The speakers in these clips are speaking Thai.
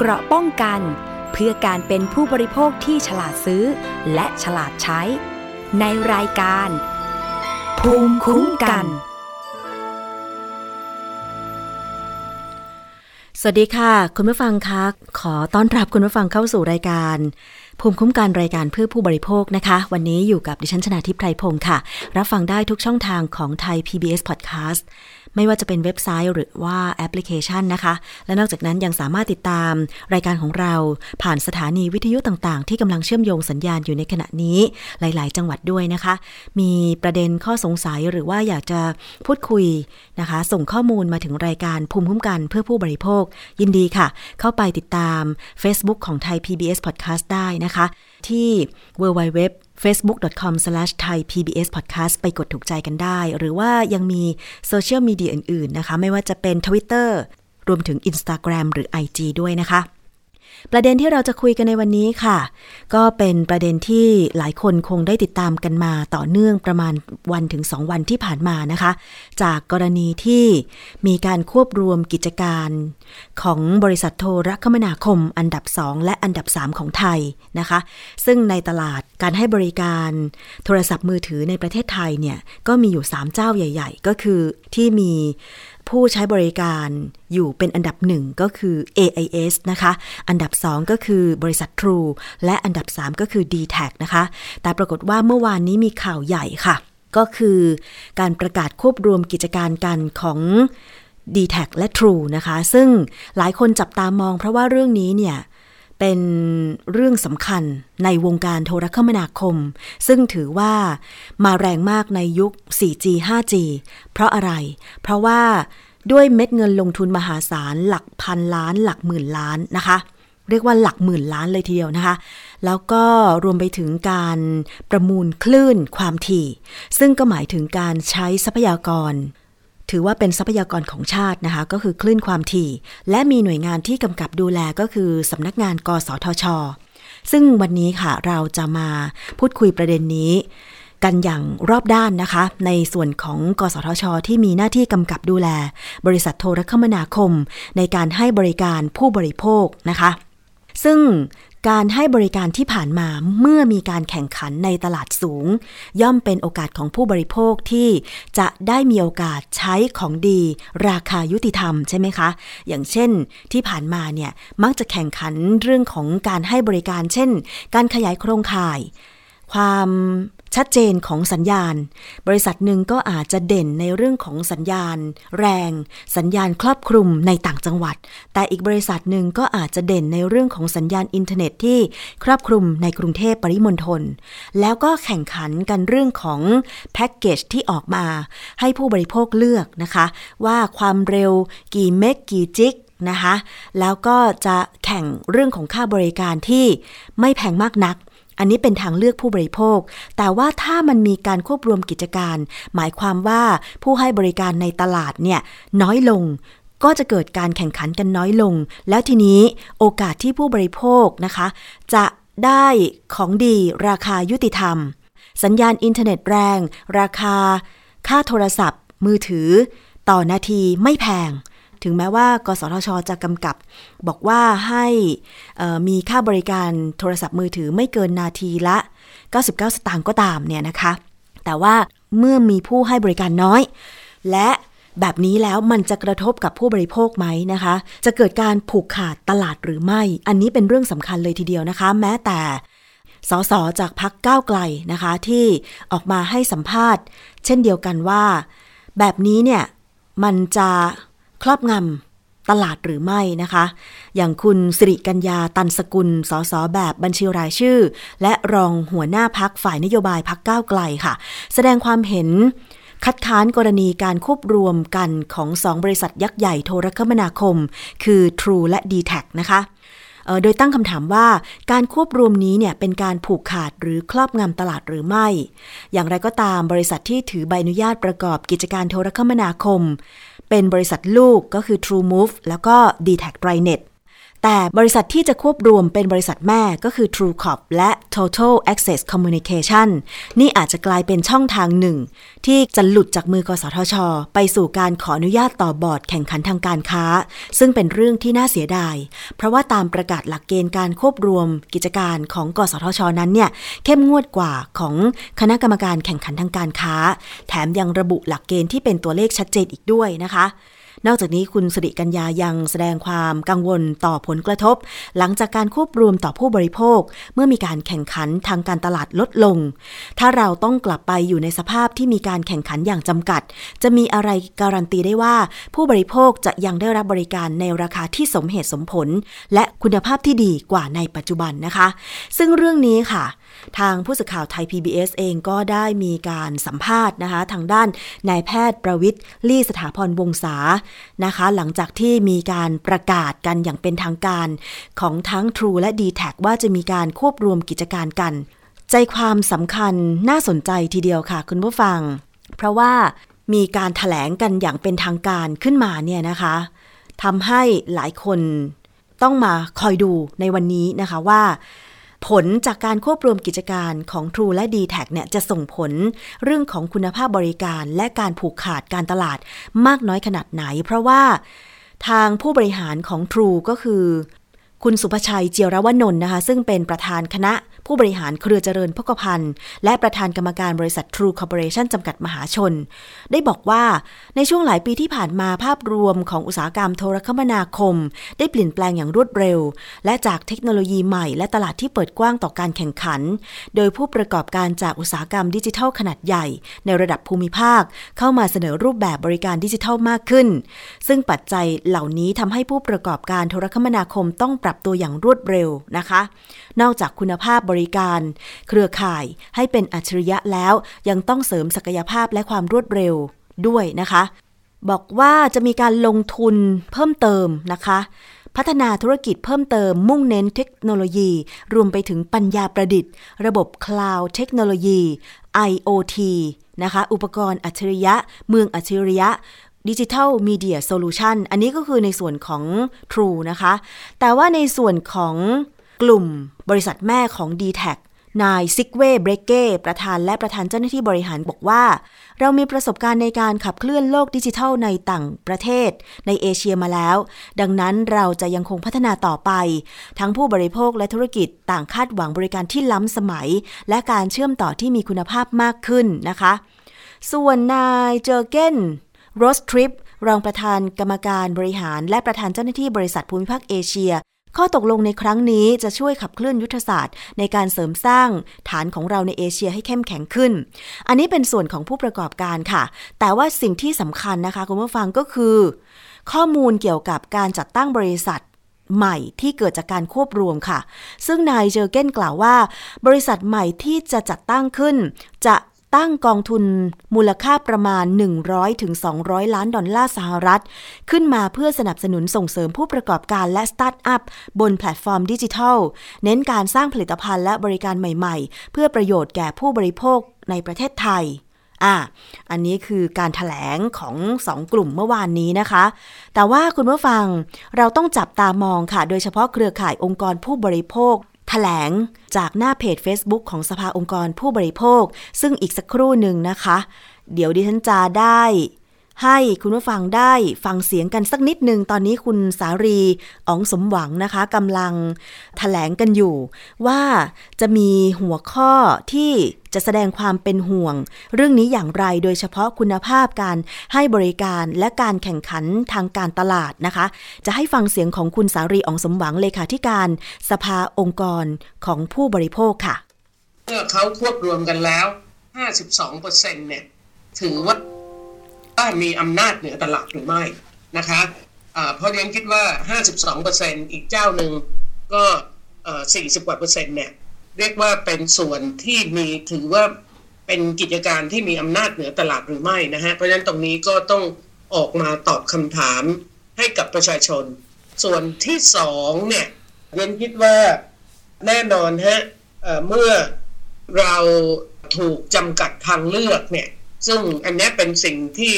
เกราะป้องกัน เพื่อการเป็นผู้บริโภคที่ฉลาดซื้อ และฉลาดใช้ ในรายการ ภูมิคุ้มกัน สวัสดีค่ะ คุณผู้ฟังคะขอต้อนรับคุณผู้ฟังเข้าสู่รายการ ภูมิคุ้มกันรายการเพื่อผู้บริโภคนะคะ วันนี้อยู่กับดิฉันชนาทิพไพรพงศ์ค่ะ รับฟังได้ทุกช่องทางของไทย PBS Podcast ไม่ว่าจะเป็นเว็บไซต์หรือว่าแอปพลิเคชันนะคะ และนอกจากนั้นยังสามารถติดตามรายการของเราผ่านสถานีวิทยุต่างๆ ที่กำลังเชื่อมโยงสัญญาณอยู่ในขณะนี้หลาย ๆ จังหวัดด้วยนะคะ มีประเด็นข้อสงสัยหรือว่าอยากจะพูดคุยนะคะ ส่งข้อมูลมาถึงรายการภูมิคุ้มกันเพื่อผู้บริโภค ยินดีค่ะ เข้าไปติดตาม Facebook ของไทย PBS Podcast ได้นะคะ ที่ www facebook.com/thaipbspodcast ไปกดถูกใจกันได้ หรือว่ายังมีโซเชียลมีเดียอื่น ๆ นะคะ ไม่ว่าจะเป็น Twitter รวมถึง Instagram หรือ IG ด้วยนะคะ ประเด็นที่เราจะคุยกันในวันนี้ค่ะ ก็เป็นประเด็นที่หลายคนคงได้ติดตามกันมาต่อเนื่องประมาณวันถึงสองวันที่ผ่านมานะคะ จากกรณีที่มีการควบรวมกิจการของบริษัทโทรคมนาคมอันดับ 2 และอันดับ 3 ของไทยนะคะ ซึ่งในตลาดการให้บริการโทรศัพท์มือถือในประเทศไทยเนี่ยก็มีอยู่ 3 เจ้าใหญ่ ๆ ก็คือที่มี ผู้ใช้บริการอยู่เป็นอันดับหนึ่งก็คือ AIS นะคะ อันดับ 2 ก็คือบริษัท True และอันดับ 3 ก็คือ d t แทนะคะ แต่ปรากฏว่าเมื่อวานนี้มีข่าวใหญ่ค่ะ ก็คือการประกาศควบรวมกิจการกันของ d t แทและ True นะคะ ซึ่งหลายคนจับตามองเพราะว่าเรื่องนี้เนี่ย เป็นเรื่องสำคัญในวงการโทรคมนาคม ซึ่งถือว่ามาแรงมากในยุค 4G 5G เพราะอะไร เพราะว่าด้วยเม็ดเงินลงทุนมหาศาลหลักพันล้าน หลักหมื่นล้านนะคะ เรียกว่าหลักหมื่นล้านเลยทีเดียวนะคะ แล้วก็รวมไปถึงการประมูลคลื่นความถี่ ซึ่งก็หมายถึงการใช้ทรัพยากร ถือว่าเป็นทรัพยากรของชาตินะคะ ก็คือคลื่นความถี่ และมีหน่วยงานที่กำกับดูแลก็คือสำนักงานกสทช ซึ่งวันนี้ค่ะเราจะมาพูดคุยประเด็นนี้ กันอย่างรอบด้านนะคะ ในส่วนของกสทช ที่มีหน้าที่กำกับดูแล บริษัทโทรคมนาคม ในการให้บริการผู้บริโภคนะคะ ซึ่ง การให้บริการที่ผ่านมาเมื่อมีการแข่งขันในตลาดสูง ย่อมเป็นโอกาสของผู้บริโภคที่จะได้มีโอกาสใช้ของดีราคายุติธรรมใช่ไหมคะ อย่างเช่นที่ผ่านมาเนี่ยมักจะแข่งขันเรื่องของการให้บริการ เช่น การขยายโครงข่าย ความ ชัดเจนของสัญญาณ บริษัทหนึ่งก็อาจจะเด่นในเรื่องของสัญญาณ แรง สัญญาณครอบคลุมในต่างจังหวัด แต่อีกบริษัทหนึ่งก็อาจจะเด่นในเรื่องของสัญญาณอินเทอร์เน็ตที่ครอบคลุมในกรุงเทพปริมณฑลแล้วก็แข่งขันกันเรื่องของแพ็กเกจที่ออกมา ให้ผู้บริโภคเลือกนะคะ ว่าความเร็วกี่เมกกี่จิกนะคะแล้วก็จะแข่งเรื่องของค่าบริการที่ไม่แพงมากนัก อันนี้เป็นทางเลือกผู้บริโภค แต่ว่าถ้ามันมีการควบรวมกิจการ หมายความว่าผู้ให้บริการในตลาดเนี่ยน้อยลงก็จะเกิดการแข่งขันกันน้อยลง แล้วทีนี้โอกาสที่ผู้บริโภคนะคะ จะได้ของดีราคายุติธรรม สัญญาณอินเทอร์เน็ตแรง ราคา ค่าโทรศัพท์ มือถือ ต่อนาทีไม่แพง ถึงแม้ว่ากสทช จะกำกับ บอกว่าให้มีค่าบริการโทรศัพท์มือถือไม่เกินนาทีละ 99 สตางค์ก็ตามเนี่ยนะคะ แต่ว่าเมื่อมีผู้ให้บริการน้อย และแบบนี้แล้วมันจะกระทบกับผู้บริโภคไหมนะคะ จะเกิดการผูกขาดตลาดหรือไม่ อันนี้เป็นเรื่องสำคัญเลยทีเดียวนะคะ แม้แต่สสจากพักก้าวไกลนะคะ ที่ออกมาให้สัมภาษณ์ เช่นเดียวกันว่า แบบนี้เนี่ยมันจะ ครอบงำตลาดหรือไม่นะคะ อย่างคุณสิริกัญญาตันสกุลสสแบบบัญชีรายชื่อ และรองหัวหน้าพักฝ่ายนโยบายพักก้าวไกลค่ะ แสดงความเห็นคัดค้านกรณีการควบรวมกันของสองบริษัทยักษ์ใหญ่โทรคมนาคม คือ True และ d t แทนะคะโดยตั้งคำถามว่าการควบรวมนี้เนี่ยเป็นการผูกขาดหรือครอบงำตลาดหรือไม่ อย่างไรก็ตามบริษัทที่ถือใบอนุญาตประกอบกิจการโทรคมนาคม เป็นบริษัทลูกก็คือ True Move แล้วก็ d t แท b r i n e t แต่บริษัทที่จะควบรวมเป็นบริษัทแม่ก็คือ True Corp และ Total Access Communication นี่อาจจะกลายเป็นช่องทางหนึ่ง ที่จะหลุดจากมือกสทช ไปสู่การขออนุญาตต่อบอร์ดแข่งขันทางการค้า ซึ่งเป็นเรื่องที่น่าเสียดาย เพราะว่าตามประกาศหลักเกณฑ์การควบรวมกิจการของกสทช นั้นเนี่ยเข้มงวดกว่าของคณะกรรมการแข่งขันทางการค้า แถมยังระบุหลักเกณฑ์ที่เป็นตัวเลขชัดเจนอีกด้วยนะคะ นอกจากนี้คุณสิริกัญญายังแสดงความกังวลต่อผลกระทบ หลังจากการควบรวมต่อผู้บริโภค เมื่อมีการแข่งขันทางการตลาดลดลง ถ้าเราต้องกลับไปอยู่ในสภาพที่มีการแข่งขันอย่างจำกัด จะมีอะไรการันตีได้ว่า ผู้บริโภคจะยังได้รับบริการในราคาที่สมเหตุสมผล และคุณภาพที่ดีกว่าในปัจจุบันนะคะ ซึ่งเรื่องนี้ค่ะ ทางผู้สื่อข่าวไทย PBS เองก็ได้มีการสัมภาษณ์นะคะทางด้านนายแพทย์ประวิทย์ลี่สถาพรวงศานะคะ หลังจากที่มีการประกาศกันอย่างเป็นทางการของทั้ง True และ d t แทว่าจะมีการควบรวมกิจการกัน ใจความสำคัญน่าสนใจทีเดียวค่ะคุณผู้ฟัง เพราะว่ามีการถแถลงกันอย่างเป็นทางการขึ้นมาเนี่ยนะคะทำให้หลายคนต้องมาคอยดูในวันนี้นะคะว่า ผลจากการควบรวมกิจการของ True และ d t แทเนี่ยจะส่งผลเรื่องของคุณภาพบริการและการผูกขาดการตลาดมากน้อยขนาดไหน เพราะว่าทางผู้บริหารของ True ก็คือ คุณสุภชัยเจียรวนนท์นะคะ ซึ่งเป็นประธานคณะ ผู้บริหารเครือเจริญพกพันธ์และประธานกรรมการบริษัท True Corporation จำกัดมหาชน ได้บอกว่าในช่วงหลายปีที่ผ่านมาภาพรวมของอุตสาหกรรมโทรคมนาคม ได้เปลี่ยนแปลงอย่างรวดเร็ว และจากเทคโนโลยีใหม่และตลาดที่เปิดกว้างต่อการแข่งขัน โดยผู้ประกอบการจากอุตสาหกรรมดิจิทัลขนาดใหญ่ ในระดับภูมิภาค เข้ามาเสนอรูปแบบบริการดิจิทัลมากขึ้น ซึ่งปัจจัยเหล่านี้ทำให้ผู้ประกอบการโทรคมนาคมต้องปรับตัวอย่างรวดเร็วนะคะ นอกจากคุณภาพบริการ เครือข่ายให้เป็นอัจฉริยะแล้ว ยังต้องเสริมศักยภาพและความรวดเร็วด้วยนะคะ บอกว่าจะมีการลงทุนเพิ่มเติมนะคะ พัฒนาธุรกิจเพิ่มเติมมุ่งเน้นเทคโนโลยี รวมไปถึงปัญญาประดิษฐ์ ระบบ cloud เทคโนโลยี IoT นะคะ อุปกรณ์อัจฉริยะ เมืองอัจฉริยะ digital media solution อันนี้ก็คือในส่วนของ True นะคะ แต่ว่าในส่วนของ กลุ่มบริษัทแม่ของ d t แทนายซิกเวเบรเก้ประธานและประธานเจ้าหน้าที่บริหารบอกว่า เรามีประสบการณ์ในการขับเคลื่อนโลกดิจิทัลในต่างประเทศ ในเอเชียมาแล้ว ดังนั้นเราจะยังคงพัฒนาต่อไป ทั้งผู้บริโภคและธุรกิจต่างคาดหวังบริการที่ล้ำสมัย และการเชื่อมต่อที่มีคุณภาพมากขึ้นนะคะ ส่วนนายเจอเกนโรสทริปรองประธานกรรมการบริหาร และประธานเจ้าหน้าที่บริษัทภูมิภาคเอเชีย ข้อตกลงในครั้งนี้จะช่วยขับเคลื่อนยุทธศาสตร์ ในการเสริมสร้างฐานของเราในเอเชียให้เข้มแข็งขึ้น อันนี้เป็นส่วนของผู้ประกอบการค่ะ แต่ว่าสิ่งที่สำคัญนะคะคุณผู้ฟังก็คือ ข้อมูลเกี่ยวกับการจัดตั้งบริษัทใหม่ที่เกิดจากการควบรวมค่ะ ซึ่งนายเจอเก้นกล่าวว่า บริษัทใหม่ที่จะจัดตั้งขึ้น จะ ตั้งกองทุนมูลค่าประมาณ100ถึง200 ล้านดอลลาร์สหรัฐ ขึ้นมาเพื่อสนับสนุนส่งเสริมผู้ประกอบการและสตาร์ทอัพบนแพลตฟอร์มดิจิทัล เน้นการสร้างผลิตภัณฑ์และบริการใหม่ๆ เพื่อประโยชน์แก่ผู้บริโภคในประเทศไทยอะ อันนี้คือการถแถลงของสองกลุ่มเมื่อวานนี้นะคะ แต่ว่าคุณผู้ฟังเราต้องจับตามองค่ะ โดยเฉพาะเครือข่ายองค์กรผู้บริโภค ถแถลงจากหน้าเพจ Facebook ของสภาองค์กรผู้บริโภค ซึ่งอีกสักครู่หนึ่งนะคะ เดี๋ยวดิฉันจะได้ ให้คุณผู้ฟังได้ฟังเสียงกันสักนิดหนึ่งตอนนี้คุณสารีอ๋องสมหวังนะคะกำลังถแถลงกันอยู่ ว่าจะมีหัวข้อที่ จะแสดงความเป็นห่วง เรื่องนี้อย่างไรโดยเฉพาะคุณภาพการให้บริการและการแข่งขันทางการตลาดนะคะ จะให้ฟังเสียงของคุณสารีอองสมหวังเลขาธิการ สภาองค์กรของผู้บริโภคค่ะ เมื่อเขาควบรวมกันแล้ว 52%เนี่ยถือว่าว่ามีอำนาจเหนือตลาดหรือไม่นะคะเพราะยังคิดว่า 52%อีกเจ้าหนึ่งก็ 40 กว่าเปอร์เซ็นต์เนี่ย เรียกว่าเป็นส่วนที่มีถือว่าเป็นกิจการที่มีอำนาจเหนือตลาดหรือไม่นะฮะเพราะฉะนั้นตรงนี้ก็ต้องออกมาตอบคำถามให้กับประชาชน ส่วนที่สองเนี่ยเรียนคิดว่าแน่นอนฮะเมื่อเราถูกจำกัดทางเลือกเนี่ยซึ่งอันนี้เป็นสิ่งที่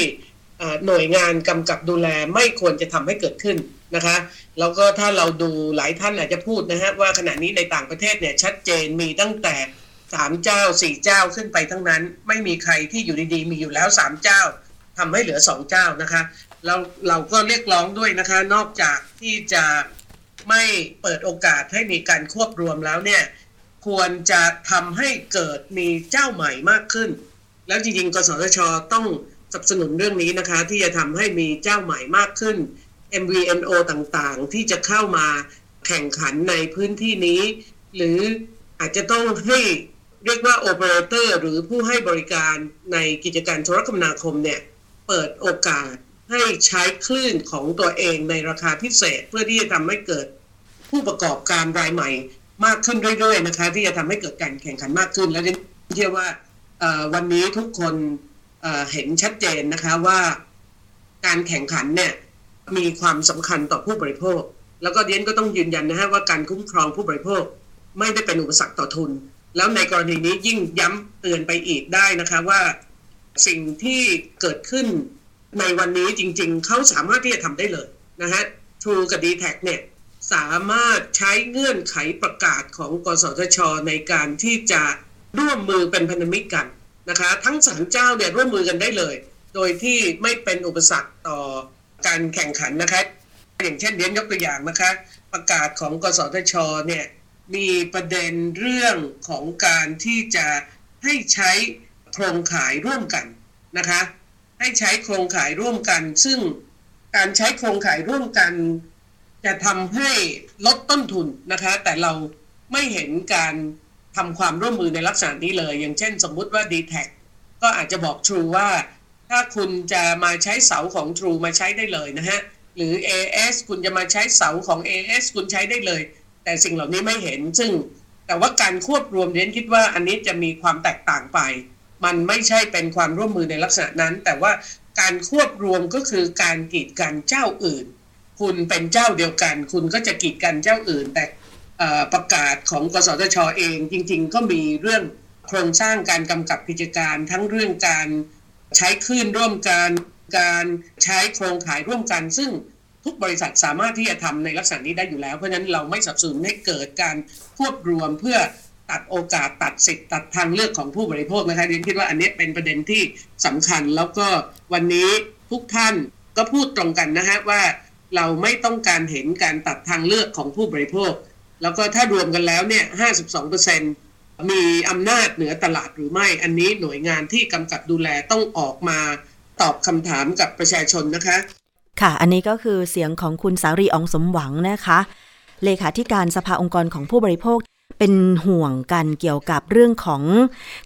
หน่วยงานกำกับดูแลไม่ควรจะทำให้เกิดขึ้นนะคะ แล้วก็ถ้าเราดูหลายท่านอาจจะพูดนะฮะว่าขณะนี้ในต่างประเทศเนี่ยชัดเจนมีตั้งแต่สามเจ้าสี่เจ้าขึ้นไปทั้งนั้น ไม่มีใครที่อยู่ดีๆ มีอยู่แล้วสามเจ้าทำให้เหลือสองเจ้านะคะเราเราก็เรียกร้องด้วยนะคะ นอกจากที่จะไม่เปิดโอกาสให้มีการควบรวมแล้วเนี่ยควรจะทำให้เกิดมีเจ้าใหม่มากขึ้น แล้วจริงๆกสทชต้องสนับสนุนเรื่องนี้นะคะ ที่จะทำให้มีเจ้าใหม่มากขึ้น MVNO ต่างๆ ที่จะเข้ามาแข่งขันในพื้นที่นี้ หรืออาจจะต้องให้เรียกว่าโอเปอเรเตอร์หรือผู้ให้บริการในกิจการโทรคมนาคมเนี่ยเปิดโอกาสให้ใช้คลื่นของตัวเองในราคาพิเศษ เพื่อที่จะทำให้เกิดผู้ประกอบการรายใหม่ มากขึ้นเรื่อยๆนะคะ ที่จะทำให้เกิดการแข่งขันมากขึ้น และเชื่อว่าวันนี้ทุกคนเห็นชัดเจนนะคะว่าการแข่งขันเนี่ย มีความสำคัญต่อผู้บริโภค แล้วก็เดียนก็ต้องยืนยันนะฮะว่าการคุ้มครองผู้บริโภค ไม่ได้เป็นอุปสรรคต่อทุน แล้วในกรณีนี้ยิ่งย้ำเตือนไปอีกได้นะคะว่า สิ่งที่เกิดขึ้นในวันนี้จริง ๆ เขาสามารถที่จะทำได้เลยนะฮะ True กับ d t แท็เนี่ยสามารถใช้เงื่อนไขประกาศของกสทช ในการที่จะร่วมมือเป็นพันธมิตรกันนะคะ ทั้งสามเจ้าเนี่ยร่วมมือกันได้เลย โดยที่ไม่เป็นอุปสรรคต่อ การแข่งขันนะคะ อย่างเช่นเดียนยกตัวอย่างนะคะ ประกาศของกสทชเนี่ยมีประเด็นเรื่องของการที่จะให้ใช้โครงข่ายร่วมกันนะคะ ให้ใช้โครงข่ายร่วมกัน ซึ่งการใช้โครงข่ายร่วมกัน จะทำให้ลดต้นทุนนะคะ แต่เราไม่เห็นการทำความร่วมมือในลักษณะนี้เลย อย่างเช่นสมมุติว่า d t แทก็อาจจะบอก True ว่า ถ้าคุณจะมาใช้เสาของ True มาใช้ได้เลยนะฮะ หรือ AS คุณจะมาใช้เสาของ AS คุณใช้ได้เลย แต่สิ่งเหล่านี้ไม่เห็นซึ่ง แต่ว่าการควบรวมเรียนคิดว่าอันนี้จะมีความแตกต่างไป มันไม่ใช่เป็นความร่วมมือในลักษณะนั้น แต่ว่าการควบรวมก็คือการกีดกันเจ้าอื่น คุณเป็นเจ้าเดียวกัน คุณก็จะกีดกันเจ้าอื่น แต่ประกาศของกสทชเองจริง ๆ ก็มีเรื่องโครงสร้างการกำกับกิจการทั้งเรื่องการ ใช้คลื่นร่วมกันการใช้โครงข่ายร่วมกัน ซึ่งทุกบริษัทสามารถที่จะทำในลักษณะนี้ได้อยู่แล้ว เพราะฉะนั้นเราไม่สับสนให้เกิดการควบรวมเพื่อตัดโอกาสตัดสิทธิ์ตัดทางเลือกของผู้บริโภคนะคะเรียนคิดว่าอันนี้เป็นประเด็นที่สำคัญแล้วก็วันนี้ทุกท่านก็พูดตรงกันนะฮะว่าเราไม่ต้องการเห็นการตัดทางเลือกของผู้บริโภค แล้วก็ถ้ารวมกันแล้วเนี่ย 52%เมีอำนาจเหนือตลาดหรือไม่ อันนี้หน่วยงานที่กำกับดูแลต้องออกมาตอบคำถามกับประชาชนนะคะ ค่ะ อันนี้ก็คือเสียงของคุณสารีอองสมหวังนะคะ เลขาธิการสภาองค์กรของผู้บริโภค เป็นห่วงกันเกี่ยวกับเรื่องของ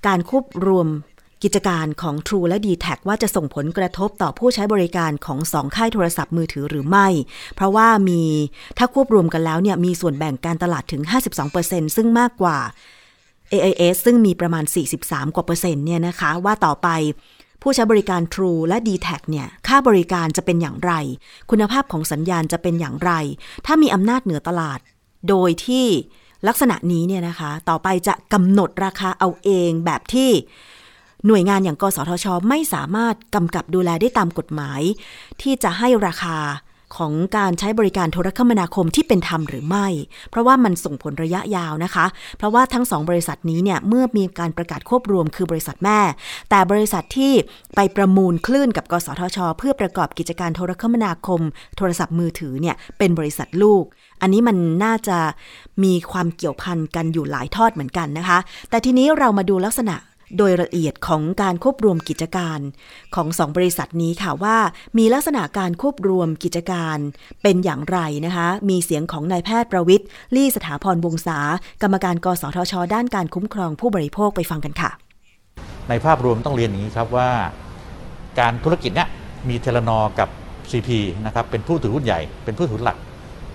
การควบรวมกิจการของ True และ d t แทว่าจะส่งผลกระทบต่อผู้ใช้บริการของสองค่ายโทรศัพท์มือถือหรือไม่ เพราะว่ามีถ้าควบรวมกันแล้วเนี่ยมีส่วนแบ่งการตลาดถึง 52%ซึ่งมากกว่า AIS ซึ่งมีประมาณ 43 กว่าเปอร์เซ็นต์เนี่ยนะคะ ว่าต่อไปผู้ใช้บริการ True และ d t แทเนี่ย ค่าบริการจะเป็นอย่างไร คุณภาพของสัญญาณจะเป็นอย่างไร ถ้ามีอำนาจเหนือตลาด โดยที่ลักษณะนี้เนี่ยนะคะ ต่อไปจะกำหนดราคาเอาเองแบบที่หน่วยงานอย่างกสทช ไม่สามารถกำกับดูแลได้ตามกฎหมาย ที่จะให้ราคา ของการใช้บริการโทรคมนาคมที่เป็นธรรมหรือไม่ เพราะว่ามันส่งผลระยะยาวนะคะ เพราะว่าทั้งสองบริษัทนี้เนี่ยเมื่อมีการประกาศควบรวมคือบริษัทแม่ แต่บริษัทที่ไปประมูลคลื่นกับกสทช เพื่อประกอบกิจการโทรคมนาคม โทรศัพท์มือถือเนี่ยเป็นบริษัทลูก อันนี้มันน่าจะมีความเกี่ยวพันกันอยู่หลายทอดเหมือนกันนะคะ แต่ทีนี้เรามาดูลักษณะ โดยละเอียดของการควบรวมกิจการของสองบริษัทนี้ค่ะว่า มีลักษณะการควบรวมกิจการเป็นอย่างไรนะคะ มีเสียงของนายแพทย์ประวิทย์ลี่สถาพรวงศากรรมการกสทช ด้านการคุ้มครองผู้บริโภคไปฟังกันค่ะ ในภาพรวมต้องเรียนอย่างนี้ครับว่า การธุรกิจเนี้ยมีเทเลนอกับ CP นะครับเป็นผู้ถือหุ้นใหญ่เป็นผู้ถือหลัก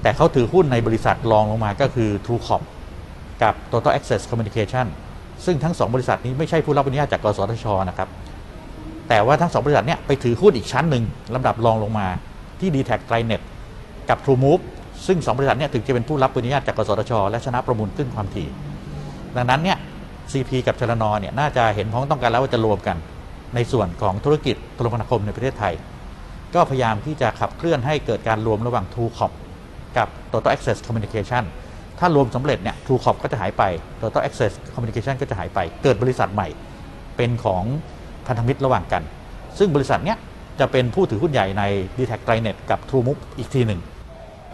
แต่เขาถือหุ้นในบริษัทรองลงมาก็คือ TrueCom กับ Total Access Communication ซึ่งทั้งสองบริษัทนี้ไม่ใช่ผู้รับอนุญาตจากกสทชนะครับแต่ว่าทั้งสองบริษัทเนี้ยไปถือหุ้นอีกชั้นหนึ่งลำดับรองลงมาที่ d t แท t r i n e t กับ TrueMove ซึ่งสองบริษัทเนี้ยถึงจะเป็นผู้รับอนุญาตจากกสทช และชนะประมูลขึ้นความถี่ ดังนั้นเนี่ย CP กับชลนเนี่ยน่าจะเห็นพ้องต้องการแล้วว่าจะรวมกันในส่วนของธุรกิจโทรคมนาคมในประเทศไทย ก็พยายามที่จะขับเคลื่อนให้เกิดการรวมระหว่าง True Corp กับ Total Access Communication ถ้ารวมสำเร็จเนี่ย True Corp ก็จะหายไป Total Access Communication ก็จะหายไป เกิดบริษัทใหม่ เป็นของพันธมิตรระหว่างกัน ซึ่งบริษัทเนี้ยจะเป็นผู้ถือหุ้นใหญ่ใน d t แท t r i n e t กับ TrueMove อีกทีหนึ่ง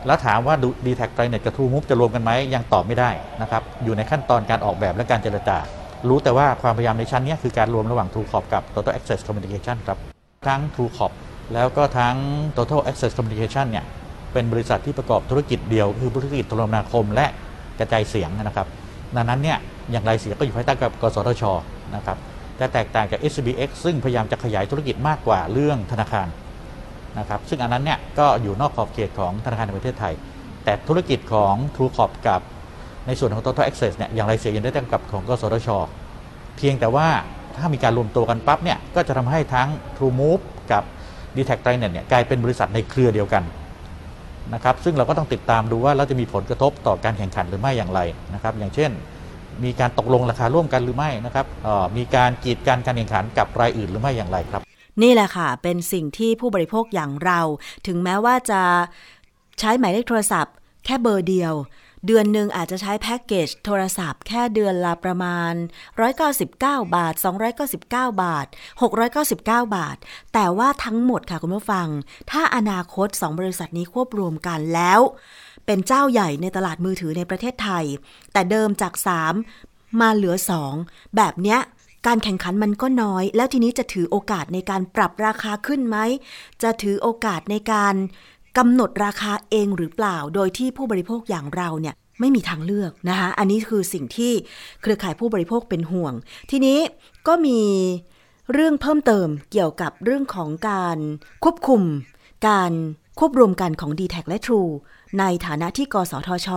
แล้วถามว่า d t แท t r i n e t กับ TrueMove จะรวมกันไหมยังตอบไม่ได้นะครับ อยู่ในขั้นตอนการออกแบบและการเจรจา รู้แต่ว่าความพยายามในชั้นนี้คือการรวมระหว่าง True Corp กับ Total Access Communication ครับ ทั้ง True Corp แล้วก็ทั้ง Total Access Communication เนี่ย เป็นบริษัทที่ประกอบธุรกิจเดียว คือธุรกิจโทรคมนาคมและกระจายเสียงนะครับดังนั้นเนี่ยอย่างไรเสียก็อยู่ภายใต้กับกสทชนะครับแต่แตกต่างจาก SBX ซึ่งพยายามจะขยายธุรกิจมากกว่าเรื่องธนาคารนะครับซึ่งอันนั้นเนี่ยก็อยู่นอกขอบเขตของธนาคารในประเทศไทย แต่ธุรกิจของ True Corp กับในส่วนของ Total Access เนี่ยอย่างไรเสียยังได้แต่กับของกสทช เพียงแต่ว่าถ้ามีการรวมตัวกันปั๊บเนี่ยก็จะทำให้ทั้ง True Move กับ d t แท t r i n e t เนี่ยกลายเป็นบริษัทในเครือเดียวกัน นะครับซึ่งเราก็ต้องติดตามดูว่าเราจะมีผลกระทบต่อการแข่งขันหรือไม่อย่างไรนะครับอย่างเช่น มีการตกลงราคาร่วมกันหรือไม่นะครับมีการกีดกันการแข่งขันกับรายอื่นหรือไม่อย่างไรครับ นี่แหละค่ะ เป็นสิ่งที่ผู้บริโภคอย่างเรา ถึงแม้ว่าจะใช้หมายเลขโทรศัพท์ แค่เบอร์เดียว เดือนหนึ่งอาจจะใช้แพ็กเกจโทรศัพท์แค่เดือนละประมาณ 199 บาท 299 บาท 699 บาท แต่ว่าทั้งหมดค่ะคุณผู้ฟัง ถ้าอนาคต 2 บริษัทนี้ควบรวมกันแล้ว เป็นเจ้าใหญ่ในตลาดมือถือในประเทศไทย แต่เดิมจาก 3 มาเหลือ 2 แบบเนี้ยการแข่งขันมันก็น้อย แล้วทีนี้จะถือโอกาสในการปรับราคาขึ้นไหม จะถือโอกาสในการ กำหนดราคาเองหรือเปล่า โดยที่ผู้บริโภคอย่างเราเนี่ยไม่มีทางเลือกนะคะอันนี้คือสิ่งที่เครือข่ายผู้บริโภคเป็นห่วง ทีนี้ก็มีเรื่องเพิ่มเติมเกี่ยวกับเรื่องของการควบคุม การควบรวมกันของ d t แทและ True ในฐานะที่กสทช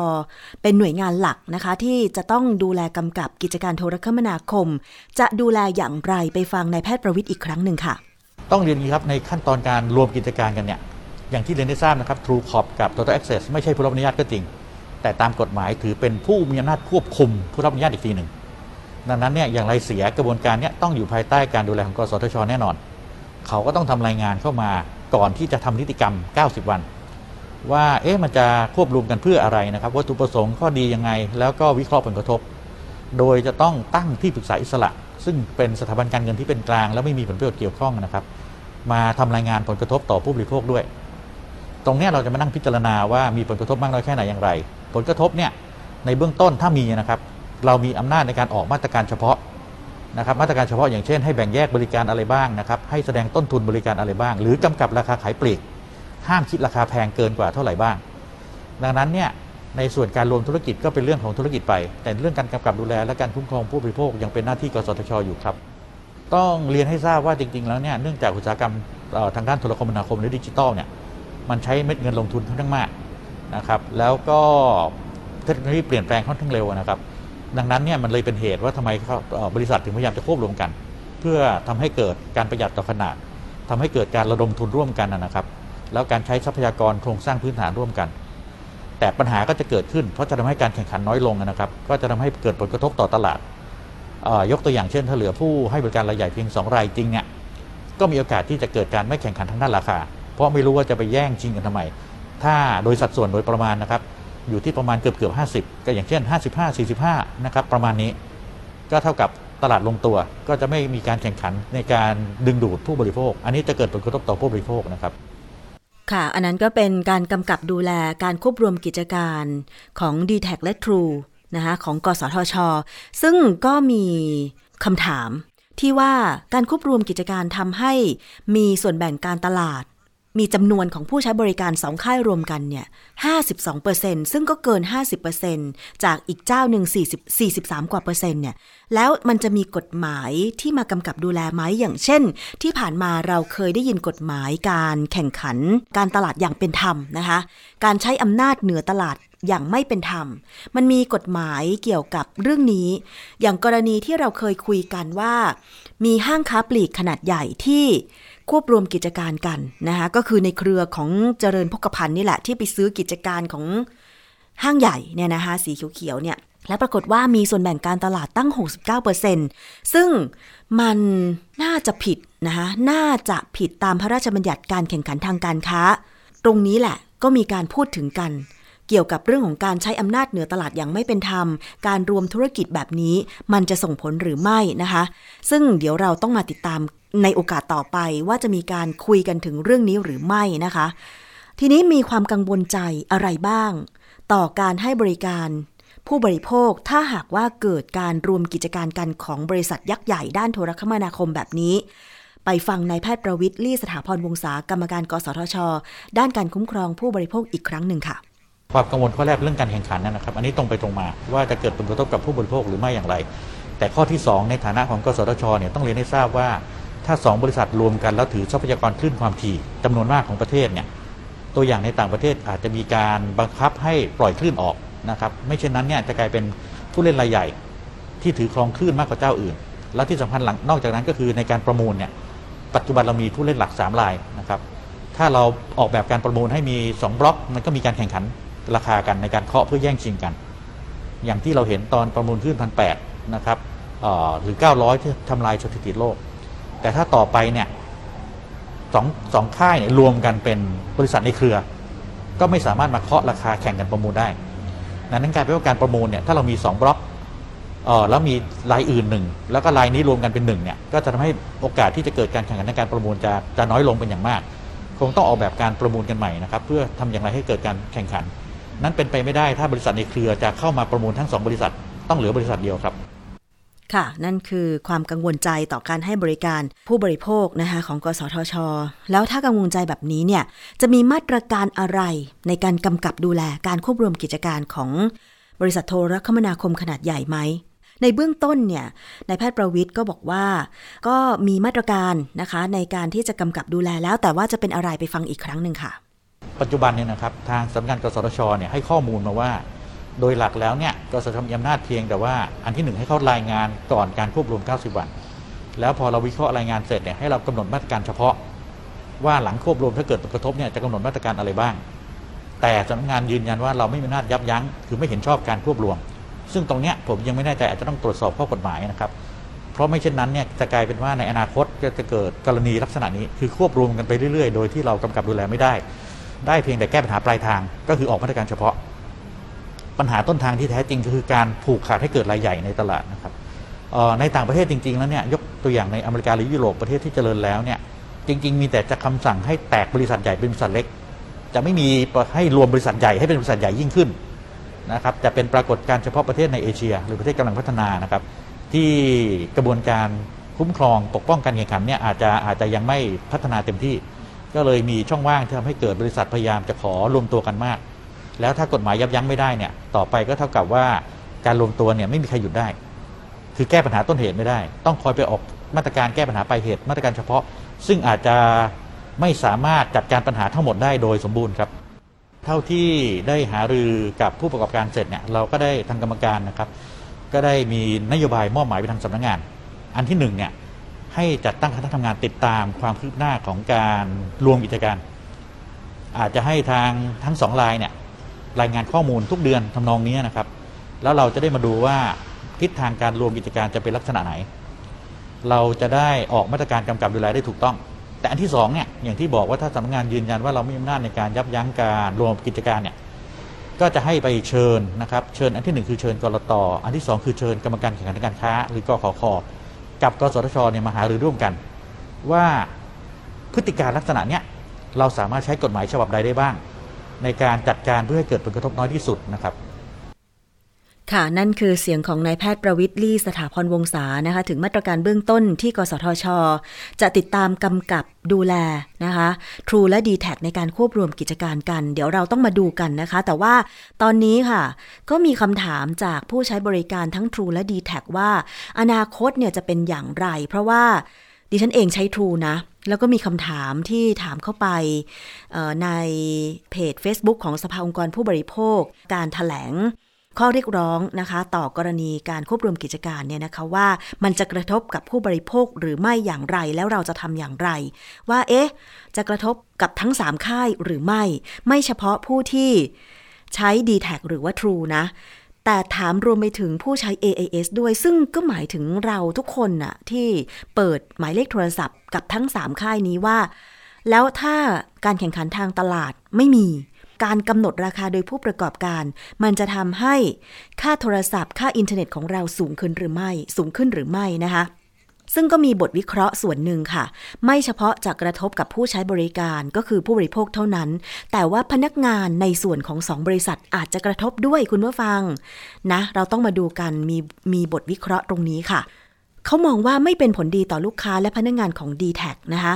เป็นหน่วยงานหลักนะคะ ที่จะต้องดูแลกำกับกิจการโทรคมนาคม จะดูแลอย่างไรไปฟังนายแพทย์ประวิทย์อีกครั้งหนึ่งค่ะ ต้องเรียนนี้ครับในขั้นตอนการรวมกิจการกันเนี่ย อย่างที่เรียนได้ทราบนะครับ True Corp กับ Total Access ไม่ใช่ผู้รับอนุญาตก็จริง แต่ตามกฎหมายถือเป็นผู้มีอำนาจควบคุมผู้รับอนุญาตอีกทีหนึ่ง ดังนั้นเนี่ยอย่างไรเสียกระบวนการเนี้ต้องอยู่ภายใต้การดูแลของกสทช แน่นอน เขาก็ต้องทำรายงานเข้ามาก่อนที่จะทำนิติกรรม 90 วัน ว่าเอ๊ะมันจะควบรวมกันเพื่ออะไรนะครับวัตถุประสงค์ข้อดียังไง แล้วก็วิเคราะห์ผลกระทบ โดยจะต้องตั้งที่ปรึกษาอิสระ ซึ่งเป็นสถาบันการเงินที่เป็นกลาง แล้วไม่มีผลประโยชน์เกี่ยวข้องนะครับ มาทำรายงานผลกระทบต่อผู้บริโภคด้วย ตรงนี้เราจะมานั่งพิจารณาว่ามีผลกระทบมากน้อยแค่ไหนอย่างไร ผลกระทบเนี่ยในเบื้องต้นถ้ามีนะครับ เรามีอำนาจในการออกมาตรการเฉพาะนะครับมาตรการเฉพาะอย่างเช่นให้แบ่งแยกบริการอะไรบ้างนะครับให้แสดงต้นทุนบริการอะไรบ้าง หรือกำกับราคาขายปลีก ห้ามคิดราคาแพงเกินกว่าเท่าไหร่บ้าง ดังนั้นเนี่ยในส่วนการรวมธุรกิจก็เป็นเรื่องของธุรกิจไป แต่เรื่องการกำกับดูแลและการคุ้มครองผู้บริโภคยังเป็นหน้าที่กสทชอยู่ครับ ต้องเรียนให้ทราบว่าจริง ๆ แล้วเนี่ยเนื่องจากอุตสาหกรรมทางด้านโทรคมนาคมหรือดิจิทัลเนี่ย มันใช้เม็ดเงินลงทุนค่อนข้างมากนะครับ แล้วก็เทคโนโลยีเปลี่ยนแปลงค่อนข้างเร็วนะครับ ดังนั้นเนี่ยมันเลยเป็นเหตุว่าทำไมบริษัทถึงพยายามจะควบรวมกัน เพื่อทำให้เกิดการประหยัดต่อขนาดทำให้เกิดการระดมทุนร่วมกันนะครับ แล้วการใช้ทรัพยากรโครงสร้างพื้นฐานร่วมกัน แต่ปัญหาก็จะเกิดขึ้น เพราะจะทำให้การแข่งขันน้อยลงนะครับ ก็จะทำให้เกิดผลกระทบต่อตลาดยกตัวอย่างเช่นถ้าเหลือผู้ให้บริการรายใหญ่เพียง 2 รายจริงเนี่ยก็มีโอกาสที่จะเกิดการไม่แข่งขันทางด้านราคา เพราะไม่รู้ว่าจะไปแย่งชิงกันทำไม ถ้าโดยสัดส่วนโดยประมาณนะครับ อยู่ที่ประมาณเกือบเกือบห้าสิบก็อย่างเช่น 55 45 นะครับ ประมาณนี้ ก็เท่ากับตลาดลงตัว ก็จะไม่มีการแข่งขันในการดึงดูดผู้บริโภค อันนี้จะเกิดผลกระทบต่อผู้บริโภคนะครับค่ะ อันนั้นก็เป็นการกำกับดูแลการควบรวมกิจการของ d t แทและ True นะคะของกสทช ซึ่งก็มีคำถามที่ว่าการควบรวมกิจการทำให้มีส่วนแบ่งการตลาด มีจำนวนของผู้ใช้บริการสองค่ายรวมกันเนี่ย52%ซึ่งก็เกิน 50%จากอีกเจ้าหนึ่ง40 43 กว่าเปอร์เซ็นต์เนี่ย แล้วมันจะมีกฎหมายที่มากำกับดูแลไหมอย่างเช่น ที่ผ่านมาเราเคยได้ยินกฎหมายการแข่งขัน การตลาดอย่างเป็นธรรมนะคะ การใช้อำนาจเหนือตลาดอย่างไม่เป็นธรรม มันมีกฎหมายเกี่ยวกับเรื่องนี้ อย่างกรณีที่เราเคยคุยกันว่า มีห้างค้าปลีกขนาดใหญ่ที่ ควบรวมกิจการกันนะคะก็คือในเครือของเจริญพกพันนี่แหละ ที่ไปซื้อกิจการของห้างใหญ่เนี่ยนะคะสีเขียวๆเนี่ยและปรากฏว่ามีส่วนแบ่งการตลาดตั้ง 69%ซึ่งมันน่าจะผิดนะคะน่าจะผิดตามพระราชบัญญัติการแข่งขันทางการค้า ตรงนี้แหละก็มีการพูดถึงกัน เกี่ยวกับเรื่องของการใช้อำนาจเหนือตลาดอย่างไม่เป็นธรรม การรวมธุรกิจแบบนี้ มันจะส่งผลหรือไม่นะคะ ซึ่งเดี๋ยวเราต้องมาติดตามในโอกาสต่อไปว่าจะมีการคุยกันถึงเรื่องนี้หรือไม่นะคะ ทีนี้มีความกังวลใจอะไรบ้าง ต่อการให้บริการผู้บริโภคถ้าหากว่าเกิดการรวมกิจการกันของบริษัทยักษ์ใหญ่ด้านโทรคมนาคมแบบนี้ ไปฟังนายแพทย์ประวิทย์ลี่สถาพรวงศากรรมการกสทช ด้านการคุ้มครองผู้บริโภคอีกครั้งหนึ่งค่ะ ความกังวลข้อแรกเรื่องการแข่งขันนะครับ อันนี้ตรงไปตรงมาว่าจะเกิดผลกระทบกับผู้บริโภคหรือไม่อย่างไร แต่ข้อที่ 2 ในฐานะของกสทชเนี่ยต้องเรียนให้ทราบว่า ถ้า 2 บริษัทรวมกันแล้วถือทรัพยากรคลื่นความถี่จำนวนมากของประเทศเนี่ยตัวอย่างในต่างประเทศอาจจะมีการบังคับให้ปล่อยคลื่นออกนะครับไม่เช่นนั้นเนี่ยจะกลายเป็นผู้เล่นรายใหญ่ ที่ถือครองคลื่นมากกว่าเจ้าอื่น และที่สำคัญหลังนอกจากนั้นก็คือในการประมูลเนี่ยปัจจุบันเรามีผู้เล่นหลัก3รายนะครับถ้าเราออกแบบการประมูลให้มี 2 บล็อกมันก็มีการแข่งขัน ราคากันในการเคาะเพื่อแย่งชิงกัน อย่างที่เราเห็นตอนประมูลขึ้นพันแปดนะครับเอ่อหรือ 900 ที่ทำลายสถิติโลก แต่ถ้าต่อไปเนี่ยสองสองค่ายเนี่ยรวมกันเป็นบริษัทในเครือ ก็ไม่สามารถมาเคาะราคาแข่งกันประมูลได้นั้นกายเป็นว่าการประมูลเนี่ยถ้าเรามี 2 บล็อกเออแล้วมีรายอื่นหนึ่งแล้วก็รายนี้รวมกันเป็นหนึ่งเนี่ยก็จะทำให้โอกาสที่จะเกิดการแข่งขันในการประมูลจะจะน้อยลงเป็นอย่างมาก คงต้องออกแบบการประมูลกันใหม่นะครับ เพื่อทำอย่างไรให้เกิดการแข่งขัน นั้นเป็นไปไม่ได้ถ้าบริษัทในเครือจะเข้ามาประมูลทั้งสองบริษัท ต้องเหลือบริษัทเดียวครับ ค่ะ นั่นคือความกังวลใจต่อการให้บริการผู้บริโภคนะคะของกสทช แล้วถ้ากังวลใจแบบนี้เนี่ยจะมีมาตรการอะไรในการกำกับดูแลการควบรวมกิจการของบริษัทโทรคมนาคมขนาดใหญ่ไหมในเบื้องต้นเนี่ยนายแพทย์ประวิทย์ก็บอกว่า ก็มีมาตรการนะคะในการที่จะกำกับดูแลแล้ว แต่ว่าจะเป็นอะไรไปฟังอีกครั้งหนึ่งค่ะ ปัจจุบันเนี่ยนะครับทางสำนักงานกสทชเนี่ยให้ข้อมูลมาว่า โดยหลักแล้วเนี่ยกสทชมีอำนาจเพียงแต่ว่าอันที่หนึ่งให้เขารายงานก่อนการควบรวม 90 วัน แล้วพอเราวิเคราะห์รายงานเสร็จเนี่ยให้เรากำหนดมาตรการเฉพาะ ว่าหลังควบรวมถ้าเกิดผลกระทบเนี่ยจะกำหนดมาตรการอะไรบ้าง แต่สำนักงานยืนยันว่าเราไม่มีอำนาจยับยั้งคือไม่เห็นชอบการควบรวม ซึ่งตรงเนี้ยผมยังไม่แน่ใจอาจจะต้องตรวจสอบข้อกฎหมายนะครับเพราะไม่เช่นนั้นเนี่ยจะกลายเป็นว่าในอนาคตจะเกิดกรณีลักษณะนี้ คือควบรวมกันไปเรื่อยๆ โดยที่เรากำกับดูแลไม่ได้ ได้เพียงแต่แก้ปัญหาปลายทาง ก็คือออกมาตรการเฉพาะ ปัญหาต้นทางที่แท้จริงก็คือการผูกขาดให้เกิดรายใหญ่ในตลาดนะครับในต่างประเทศจริง ๆ แล้วเนี่ยยกตัวอย่างในอเมริกาหรือยุโรปประเทศที่เจริญแล้วเนี่ยจริง ๆ มีแต่จะคำสั่งให้แตกบริษัทใหญ่เป็นบริษัทเล็ก จะไม่มีให้รวมบริษัทใหญ่ให้เป็นบริษัทใหญ่ยิ่งขึ้นนะครับจะเป็นปรากฏการเฉพาะประเทศในเอเชีย หรือประเทศกำลังพัฒนานะครับ ที่กระบวนการคุ้มครองปกป้องการแข่งขันเนี่ยอาจจะอาจจะยังไม่พัฒนาเต็มที่ ก็เลยมีช่องว่างที่ทำให้เกิดบริษัทพยายามจะขอรวมตัวกันมาก แล้วถ้ากฎหมายยับยั้งไม่ได้เนี่ยต่อไปก็เท่ากับว่าการรวมตัวเนี่ยไม่มีใครหยุดได้ คือแก้ปัญหาต้นเหตุไม่ได้ ต้องคอยไปออกมาตรการแก้ปัญหาปลายเหตุ มาตรการเฉพาะ ซึ่งอาจจะไม่สามารถจัดการปัญหาทั้งหมดได้โดยสมบูรณ์ครับ เท่าที่ได้หารือกับผู้ประกอบการเสร็จเนี่ยเราก็ได้ทางกรรมการนะครับ ก็ได้มีนโยบายมอบหมายไปทางสำนักงาน อันที่หนึ่งเนี่ย ให้จัดตั้งคณะทำงานติดตามความคืบหน้าของการรวมกิจการ อาจจะให้ทางทั้งสองรายเนี่ยรายงานข้อมูลทุกเดือนทำนองนี้นะครับ แล้วเราจะได้มาดูว่าทิศทางการรวมกิจการจะเป็นลักษณะไหน เราจะได้ออกมาตรการกำกับดูแลได้ถูกต้อง แต่อันที่สองเนี่ยอย่างที่บอกว่าถ้าสำนักงานยืนยันว่าเราไม่มีอำนาจในการยับยั้งการรวมกิจการเนี่ยก็จะให้ไปเชิญนะครับ เชิญอันที่หนึ่งคือเชิญกรตอันที่สองคือเชิญกรรมการแข่งขันการค้า หรือกขค กับกสทชเนี่ยมาหารือร่วมกัน ว่าพฤติการลักษณะเนี้ยเราสามารถใช้กฎหมายฉบับใดได้บ้าง ในการจัดการเพื่อให้เกิดผลกระทบน้อยที่สุดนะครับ ค่ะ นั่นคือเสียงของนายแพทย์ประวิทย์ลี่สถาพรวงศานะคะ ถึงมาตรการเบื้องต้นที่กสทช จะติดตามกำกับดูแลนะคะ True และ d t แทในการควบรวมกิจการกัน เดี๋ยวเราต้องมาดูกันนะคะ แต่ว่าตอนนี้ค่ะ ก็มีคำถามจากผู้ใช้บริการทั้ง True และ d t แทว่า อนาคตเนี่ยจะเป็นอย่างไร เพราะว่าดิฉันเองใช้ True นะแล้วก็มีคำถามที่ถามเข้าไปในเพจ Facebook ของสภาองค์กรผู้บริโภค การถแถลง ข้อเรียกร้องนะคะต่อกรณีการควบรวมกิจการเนี่ยนะคะว่ามันจะกระทบกับผู้บริโภคหรือไม่อย่างไรแล้วเราจะทำอย่างไร ว่าเอ๊ะจะกระทบกับทั้ง 3 ค่ายหรือไม่ ไม่เฉพาะผู้ที่ใช้ d t แทหรือว่า True นะแต่ถามรวมไปถึงผู้ใช้ AAS ด้วย ซึ่งก็หมายถึงเราทุกคนน่ะที่เปิดหมายเลขโทรศัพท์กับทั้ง 3 ค่ายนี้ว่า แล้วถ้าการแข่งขันทางตลาดไม่มี การกำหนดราคาโดยผู้ประกอบการ มันจะทำให้ค่าโทรศัพท์ ค่าอินเทอร์เน็ตของเราสูงขึ้นหรือไม่ สูงขึ้นหรือไม่นะคะซึ่งก็มีบทวิเคราะห์ส่วนหนึ่งค่ะ ไม่เฉพาะจะกระทบกับผู้ใช้บริการก็คือผู้บริโภคเท่านั้น แต่ว่าพนักงานในส่วนของสองบริษัทอาจจะกระทบด้วยคุณผู้ฟังนะ เราต้องมาดูกันมีมีบทวิเคราะห์ตรงนี้ค่ะ เขามองว่าไม่เป็นผลดีต่อลูกค้าและพนักงานของ d t แทนะคะ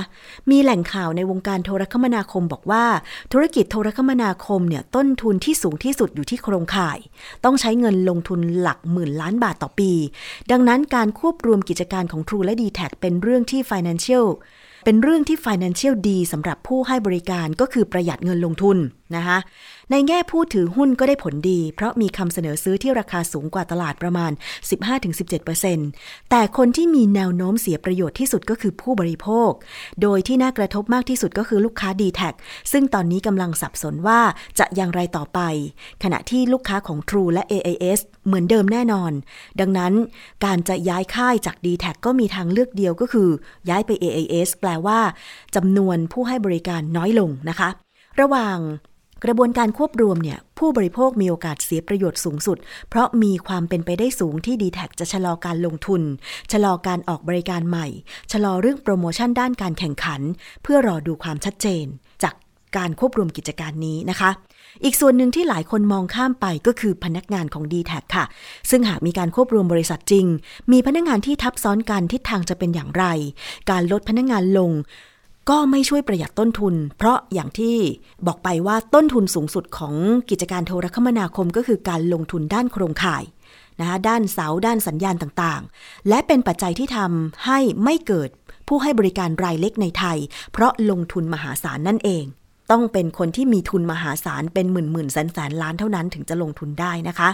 มีแหล่งข่าวในวงการโทรคมนาคมบอกว่า ธุรกิจโทรคมนาคมเนี่ยต้นทุนที่สูงที่สุดอยู่ที่โครงข่าย ต้องใช้เงินลงทุนหลักหมื่นล้านบาทต่อปี ดังนั้นการควบรวมกิจการของ True และ d t แทเป็นเรื่องที่ Financial เป็นเรื่องที่ Financial ดีสำหรับผู้ให้บริการก็คือประหยัดเงินลงทุนนะคะ ในแง่ผู้ถือหุ้นก็ได้ผลดี เพราะมีคำเสนอซื้อที่ราคาสูงกว่าตลาดประมาณ 15-17%แต่คนที่มีแนวโน้มเสียประโยชน์ที่สุดก็คือผู้บริโภค โดยที่น่ากระทบมากที่สุดก็คือลูกค้า d t แทซึ่งตอนนี้กำลังสับสนว่าจะอย่างไรต่อไป ขณะที่ลูกค้าของ True และ AIS เหมือนเดิมแน่นอน ดังนั้นการจะย้ายค่ายจาก d t แทก็มีทางเลือกเดียวก็คือ ย้ายไป AIS แปลว่าจำนวนผู้ให้บริการน้อยลงนะคะ ระหว่าง กระบวนการควบรวมเนี่ยผู้บริโภคมีโอกาสเสียประโยชน์สูงสุด เพราะมีความเป็นไปได้สูงที่ d t แทจะชะลอการลงทุน ชะลอการออกบริการใหม่ ชะลอเรื่องโปรโมชั่นด้านการแข่งขัน เพื่อรอดูความชัดเจน จากการควบรวมกิจการนี้นะคะ อีกส่วนหนึ่งที่หลายคนมองข้ามไปก็คือพนักงานของ d t แทค่ะ ซึ่งหากมีการควบรวมบริษัทจริง มีพนักงานที่ทับซ้อนกันทิศทางจะเป็นอย่างไร การลดพนักงานลง ก็ไม่ช่วยประหยัดต้นทุน เพราะอย่างที่บอกไปว่าต้นทุนสูงสุดของกิจการโทรคมนาคมก็คือการลงทุนด้านโครงข่ายนะคะด้านเสาด้านสัญญาณต่างๆ และเป็นปัจจัยที่ทำให้ไม่เกิดผู้ให้บริการรายเล็กในไทย เพราะลงทุนมหาศาลนั่นเอง ต้องเป็นคนที่มีทุนมหาศาลเป็นหมื่นหมื่นแสนแสนล้านเท่านั้นถึงจะลงทุนได้นะคะ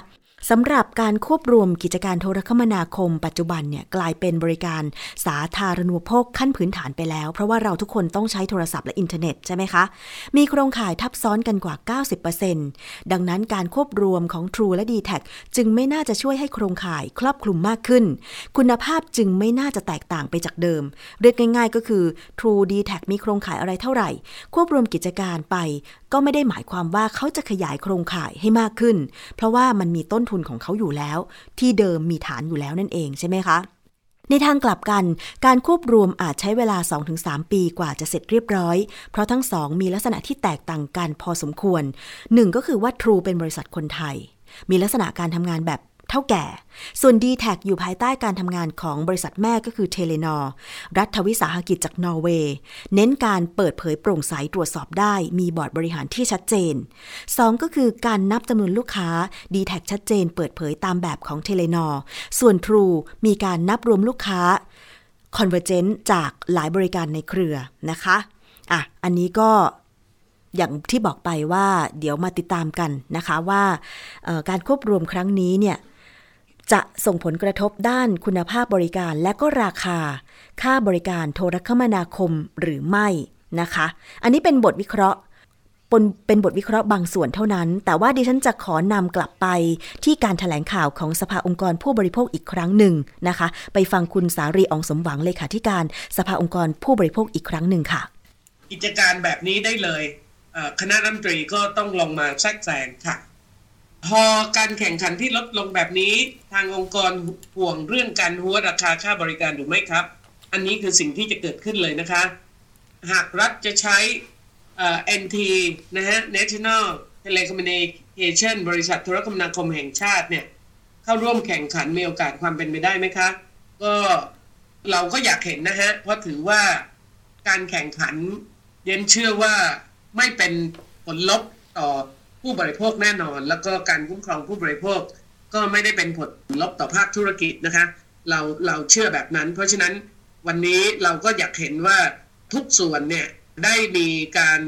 สำหรับการควบรวมกิจการโทรคมนาคม ปัจจุบันเนี่ยกลายเป็นบริการสาธารณูปโภคขั้นพื้นฐานไปแล้ว เพราะว่าเราทุกคนต้องใช้โทรศัพท์และอินเทอร์เน็ตใช่ไหมคะ มีโครงข่ายทับซ้อนกันกว่า 90%ดังนั้นการควบรวมของ True และ d t แทจึงไม่น่าจะช่วยให้โครงข่ายครอบคลุมมากขึ้น คุณภาพจึงไม่น่าจะแตกต่างไปจากเดิม เรียกง่าย ๆ ก็คือ True d t แทมีโครงข่ายอะไรเท่าไหร่ ควบรวมกิจการไปก็ไม่ได้หมายความว่าเขาจะขยายโครงข่ายให้มากขึ้น เพราะว่ามันมีต้นทุนของเขาอยู่แล้ว ที่เดิมมีฐานอยู่แล้วนั่นเองใช่ไหมคะในทางกลับกัน การควบรวมอาจใช้เวลา 2-3 ปีกว่าจะเสร็จเรียบร้อย เพราะทั้งสองมีลักษณะที่แตกต่างกันพอสมควรหนึ่งก็คือว่า True เป็นบริษัทคนไทย มีลักษณะการทำงานแบบ เถ้าแก่ ส่วน d t แทอยู่ภายใต้การทำงานของบริษัทแม่ก็คือเทเลนอร์รัฐวิสาหกิจจากนอร์เวย์เน้นการเปิดเผยโปร่งใสตรวจสอบได้ มีบอร์ดบริหารที่ชัดเจน 2 ก็คือการนับจำนวนลูกค้า d t แทชัดเจน เปิดเผยตามแบบของเทเลนอร์ส่วน True มีการนับรวมลูกค้า Convergent จากหลายบริการในเครือนะคะอะอันนี้ก็อย่างที่บอกไปว่าเดี๋ยวมาติดตามกันนะคะว่าการควบรวมครั้งนี้เนี่ย จะส่งผลกระทบด้านคุณภาพบริการและก็ราคา ค่าบริการโทรคมนาคมหรือไม่นะคะ อันนี้เป็นบทวิเคราะห์เป็นบทวิเคราะห์บางส่วนเท่านั้น แต่ว่าดิฉันจะขอนำกลับไปที่การถแถลงข่าวของสภาองค์กรผู้บริโภคอีกครั้งหนึ่งนะคะ ไปฟังคุณสารีอองสมหวังเลขาธิการสภาองค์กรผู้บริโภคอีกครั้งหนึ่งค่ะ กิจการแบบนี้ได้เลยคณะรัฐมนตรีก็ต้องลงมาแทรกแซงค่ะ พอการแข่งขันที่ลดลงแบบนี้ ทางองค์กรห่วงเรื่องการหัวราคาค่าบริการหรือไม่ครับ อันนี้คือสิ่งที่จะเกิดขึ้นเลยนะคะ หากรัฐจะใช้ NT นะฮะ National Telecommunication บริษัทโทรคมนาคมแห่งชาติเนี่ย เข้าร่วมแข่งขันมีโอกาสความเป็นไปได้ไหมคะ ก็เราก็อยากเห็นนะฮะ เพราะถือว่าการแข่งขันเย็นเชื่อว่าไม่เป็นผลลบต่อ ผู้บริโภคแน่นอน แล้วก็การคุ้มครองผู้บริโภคก็ไม่ได้เป็นผลลบต่อภาคธุรกิจนะคะ เราเราเชื่อแบบนั้น เพราะฉะนั้นวันนี้เราก็อยากเห็นว่าทุกส่วนเนี่ยได้มีการ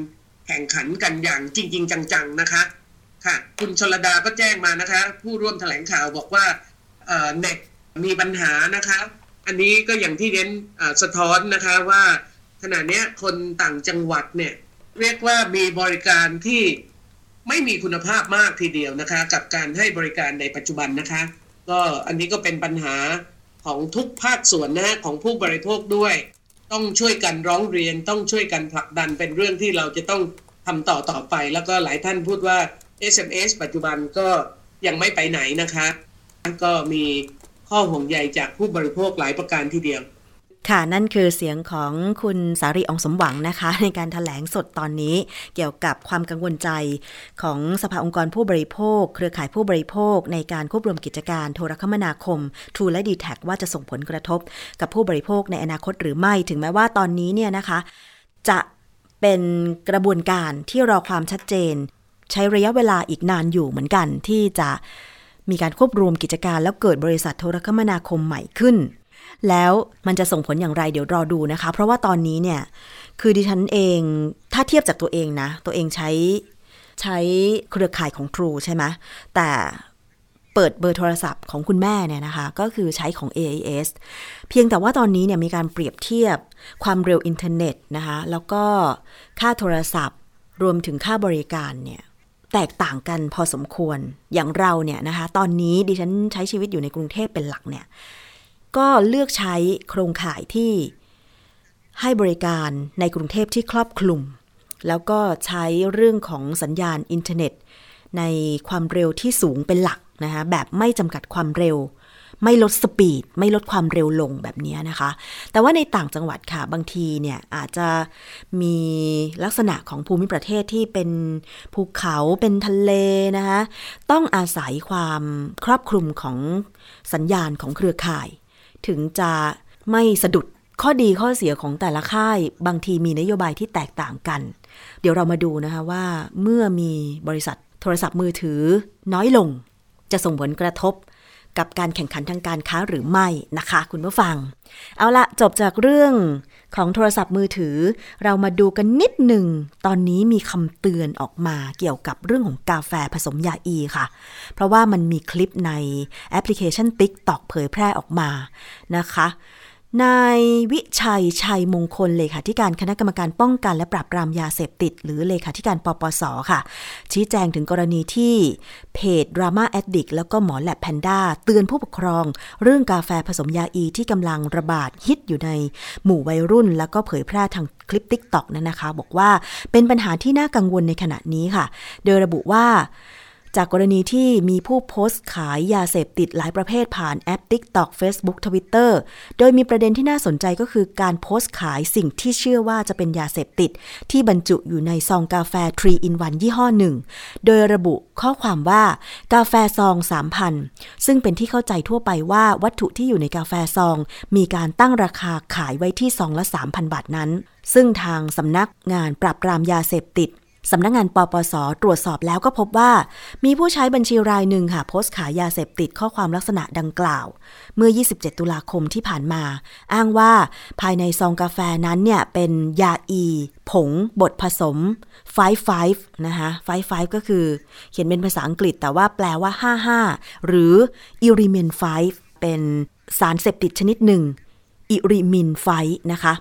แข่งขันกันอย่างจริง ๆ จังๆนะคะค่ะ คุณชลดาก็แจ้งมานะคะ ผู้ร่วมแถลงข่าวบอกว่าเน็ตมีปัญหานะคะ อันนี้ก็อย่างที่เรียนสะท้อนนะคะว่าขณะนี้คนต่างจังหวัดเนี่ยเรียกว่ามีบริการที่ ไม่มีคุณภาพมากทีเดียวนะคะ กับการให้บริการในปัจจุบันนะคะ ก็อันนี้ก็เป็นปัญหาของทุกภาคส่วนนะฮะของผู้บริโภคด้วย ต้องช่วยกันร้องเรียนต้องช่วยกันผลักดันเป็นเรื่องที่เราจะต้องทำต่อต่อไป แล้วก็หลายท่านพูดว่า SMS ปัจจุบันก็ยังไม่ไปไหนนะคะ ก็มีข้อห่วงใยจากผู้บริโภคหลายประการทีเดียว ค่ะนั่นคือเสียงของคุณสารีองสมหวังนะคะ ในการถแถลงสดตอนนี้เกี่ยวกับความกังวลใจของสภาองค์กรผู้บริโภค เครือข่ายผู้บริโภค ในการควบรวมกิจการโทรคมนาคม True และ d t แทว่าจะส่งผลกระทบ กับผู้บริโภคในอนาคตหรือไม่ถึงแม้ว่าตอนนี้เนี่ยนะคะ จะเป็นกระบวนการที่รอความชัดเจน ใช้ระยะเวลาอีกนานอยู่เหมือนกันที่จะมีการควบรวมกิจการแล้วเกิดบริษัทโทรคมนาคมใหม่ขึ้น แล้วมันจะส่งผลอย่างไรเดี๋ยวรอดูนะคะ เพราะว่าตอนนี้เนี่ยคือดิฉันเองถ้าเทียบจากตัวเองนะ ตัวเองใช้ใช้เครือข่ายของ True ใช่ไหมแต่เปิดเบอร์โทรศัพท์ของคุณแม่เนี่ยนะคะ ก็คือใช้ของ AIS เพียงแต่ว่าตอนนี้เนี่ยมีการเปรียบเทียบความเร็วอินเทอร์เน็ตนะคะ แล้วก็ค่าโทรศัพท์รวมถึงค่าบริการเนี่ยแตกต่างกันพอสมควรอย่างเราเนี่ยนะคะ ตอนนี้ดิฉันใช้ชีวิตอยู่ในกรุงเทพเป็นหลักเนี่ย ก็เลือกใช้โครงข่ายที่ให้บริการในกรุงเทพที่ครอบคลุม แล้วก็ใช้เรื่องของสัญญาณอินเทอร์เน็ต ในความเร็วที่สูงเป็นหลักนะคะแบบไม่จำกัดความเร็ว ไม่ลดสปีด ไม่ลดความเร็วลงแบบนี้นะคะ แต่ว่าในต่างจังหวัดค่ะบางทีเนี่ยอาจจะมีลักษณะของภูมิประเทศที่เป็นภูเขาเป็นทะเลนะคะต้องอาศัยความครอบคลุมของสัญญาณของเครือข่าย ถึงจะไม่สะดุดข้อดีข้อเสียของแต่ละค่าย บางทีมีนโยบายที่แตกต่างกัน เดี๋ยวเรามาดูนะคะว่า เมื่อมีบริษัทโทรศัพท์มือถือน้อยลง จะส่งผลกระทบกับการแข่งขันทางการค้าหรือไม่นะคะ คุณผู้ฟัง เอาละจบจากเรื่อง ของโทรศัพท์มือถือ เรามาดูกันนิดหนึ่ง ตอนนี้มีคำเตือนออกมาเกี่ยวกับเรื่องของกาแฟผสมยาอีค่ะ เพราะว่ามันมีคลิปในแอปพลิเคชัน TikTok เผยแพร่ออกมานะคะ นายวิชัยชัยมงคลเลขาธิการคณะกรรมการป้องกันและปราบปรามยาเสพติด หรือเลขาธิการปปสค่ะ ชี้แจงถึงกรณีที่เพจ Drama-addict แล้วก็หมอแลบแพนด้าเตือนผู้ปกครอง เรื่องกาแฟผสมยาอีที่กำลังระบาดฮิตอยู่ในหมู่วัยรุ่น แล้วก็เผยแพร่ทางคลิป TikTok นั้นนะคะ บอกว่าเป็นปัญหาที่น่ากังวลในขณะนี้ค่ะ โดยระบุว่า จากกรณีที่มีผู้โพสต์ขายยาเสพติดหลายประเภทผ่านแอป TikTok Facebook Twitter โดยมีประเด็นที่น่าสนใจก็คือการโพสต์ขายสิ่งที่เชื่อว่าจะเป็นยาเสพติด ที่บรรจุอยู่ในซองกาแฟ 3 in 1 ยี่ห้อหนึ่ง โดยระบุข้อความว่า กาแฟซอง 3,000 ซึ่งเป็นที่เข้าใจทั่วไปว่าวัตถุที่อยู่ในกาแฟซอง มีการตั้งราคาขายไว้ที่ซองละ 3,000 บาทนั้น ซึ่งทางสำนักงานปราบปรามยาเสพติด สำนักงงานปปส ตรวจสอบแล้วก็พบว่า มีผู้ใช้บัญชีรายหนึ่งค่ะโพสต์ขายยาเสพติดข้อความลักษณะดังกล่าว เมื่อ 27 ตุลาคมที่ผ่านมา อ้างว่าภายในซองกาแฟนั้นเนี่ยเป็นยาอี ผง บดผสม55นะคะ55ก็คือ เขียนเป็นภาษาอังกฤษแต่ว่าแปลว่า 55 หรืออิริเมน5เป็นสารเสพติดชนิดหนึ่งอิริมินไฟนะคะ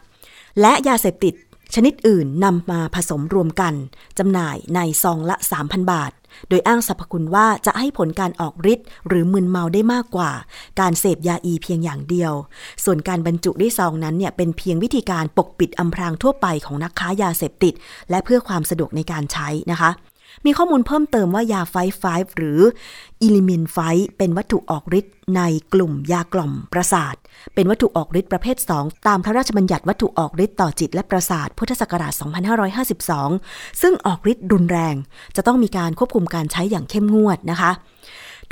และยาเสพติด ชนิดอื่นนำมาผสมรวมกันจำหน่ายในซองละ 3,000 บาท โดยอ้างสรรพคุณว่าจะให้ผลการออกฤทธิ์หรือมึนเมาได้มากกว่า การเสพยาอีเพียงอย่างเดียว ส่วนการบรรจุด้วยซองนั้นเนี่ยเป็นเพียงวิธีการปกปิดอำพรางทั่วไปของนักค้ายาเสพติด และเพื่อความสะดวกในการใช้นะคะ มีข้อมูลเพิ่มเติมว่ายา five five หรือ Erimin five เป็นวัตถุออกฤทธิ์ในกลุ่มยากล่อมประสาท เป็นวัตถุออกฤทธิ์ประเภท 2 ตามพระราชบัญญัติวัตถุออกฤทธิ์ต่อจิตและประสาทพุทธศักราช 2552 ซึ่งออกฤทธิ์รุนแรง จะต้องมีการควบคุมการใช้อย่างเข้มงวดนะคะ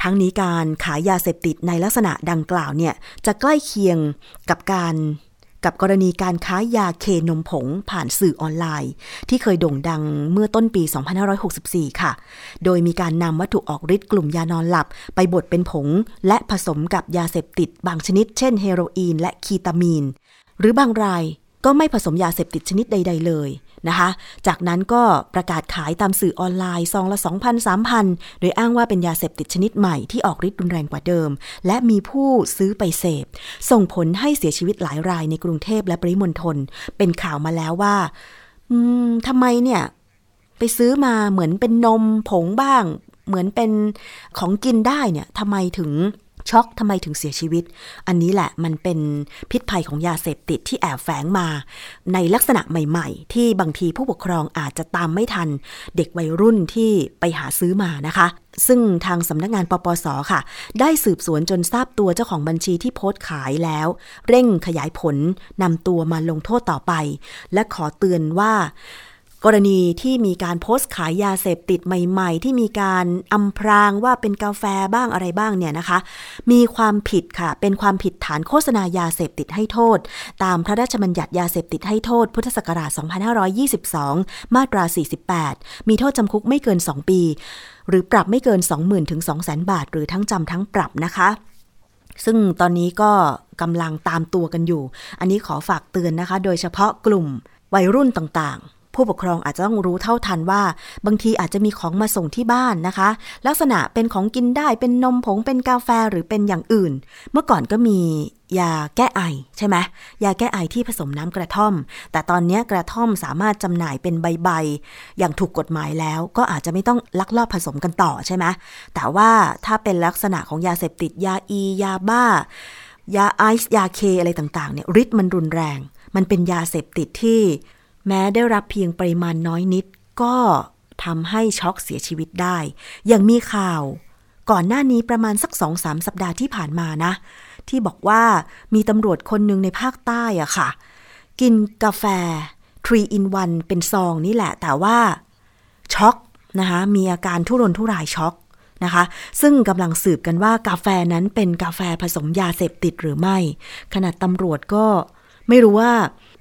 ทั้งนี้การขายยาเสพติดในลักษณะดังกล่าวเนี่ยจะใกล้เคียงกับการ กับกรณีการค้ายาเคนมผงผ่านสื่อออนไลน์ ที่เคยโด่งดังเมื่อต้นปี 2564 ค่ะ โดยมีการนำวัตถุออกฤทธิ์กลุ่มยานอนหลับ ไปบดเป็นผง และผสมกับยาเสพติดบางชนิด เช่นเฮโรอีนและคีตามีน หรือบางรายก็ไม่ผสมยาเสพติดชนิดใด ๆ เลย นะคะ จากนั้นก็ประกาศขายตามสื่อออนไลน์ซองละ 2,000 3,000 โดยอ้างว่าเป็นยาเสพติดชนิดใหม่ที่ออกฤทธิ์รุนแรงกว่าเดิม และมีผู้ซื้อไปเสพ ส่งผลให้เสียชีวิตหลายรายในกรุงเทพและปริมณฑลเป็นข่าวมาแล้วว่าทำไมเนี่ย ไปซื้อมาเหมือนเป็นนมผงบ้าง เหมือนเป็นของกินได้เนี่ยทำไมถึง ช็อกทำไมถึงเสียชีวิต อันนี้แหละมันเป็นพิษภัยของยาเสพติดที่แอบแฝงมา ในลักษณะใหม่ๆ ที่บางทีผู้ปกครองอาจจะตามไม่ทัน เด็กวัยรุ่นที่ไปหาซื้อมานะคะซึ่งทางสำนักงานปปส ค่ะ ได้สืบสวนจนทราบตัวเจ้าของบัญชีที่โพสต์ขายแล้ว เร่งขยายผลนำตัวมาลงโทษต่อไป และขอเตือนว่า กรณีที่มีการโพสต์ขายยาเสพติดใหม่ ๆ ที่มีการอำพรางว่าเป็นกาแฟบ้างอะไรบ้างเนี่ยนะคะ มีความผิดค่ะ เป็นความผิดฐานโฆษณายาเสพติดให้โทษ ตามพระราชบัญญัติยาเสพติดให้โทษ พุทธศักราช 2522 มาตรา 48 มีโทษจำคุกไม่เกิน 2 ปี หรือปรับไม่เกิน 20,000ถึง200,000 บาท หรือทั้งจำทั้งปรับนะคะซึ่งตอนนี้ก็กำลังตามตัวกันอยู่ อันนี้ขอฝากเตือนนะคะ โดยเฉพาะกลุ่มวัยรุ่นต่างๆ ผู้ปกครองอาจจะต้องรู้เท่าทันว่า บางทีอาจจะมีของมาส่งที่บ้านนะคะ ลักษณะเป็นของกินได้เป็นนมผงเป็นกาแฟหรือเป็นอย่างอื่น เมื่อก่อนก็มียาแก้ไอใช่ไหมยาแก้ไอที่ผสมน้ำกระท่อม แต่ตอนนี้กระท่อมสามารถจำหน่ายเป็นใบๆ อย่างถูกกฎหมายแล้ว ก็อาจจะไม่ต้องลักลอบผสมกันต่อใช่ไหมแต่ว่าถ้าเป็นลักษณะของยาเสพติดยาอี ยาบ้า ยาไอซ์ยาเคอะไรต่างๆเนี่ยฤทธิ์มันรุนแรง มันเป็นยาเสพติดที่ แม้ได้รับเพียงปริมาณน้อยนิด ก็ทำให้ช็อกเสียชีวิตได้ อย่างมีข่าว ก่อนหน้านี้ประมาณสักสองสามสัปดาห์ที่ผ่านมานะ ที่บอกว่ามีตำรวจคนหนึ่งในภาคใต้อะค่ะ กินกาแฟ3 in 1 เป็นซองนี่แหละ แต่ว่าช็อกนะคะมีอาการทุรนทุรายช็อกนะคะ ซึ่งกำลังสืบกันว่ากาแฟนั้นเป็นกาแฟผสมยาเสพติดหรือไม่ ขนาดตำรวจก็ไม่รู้ว่า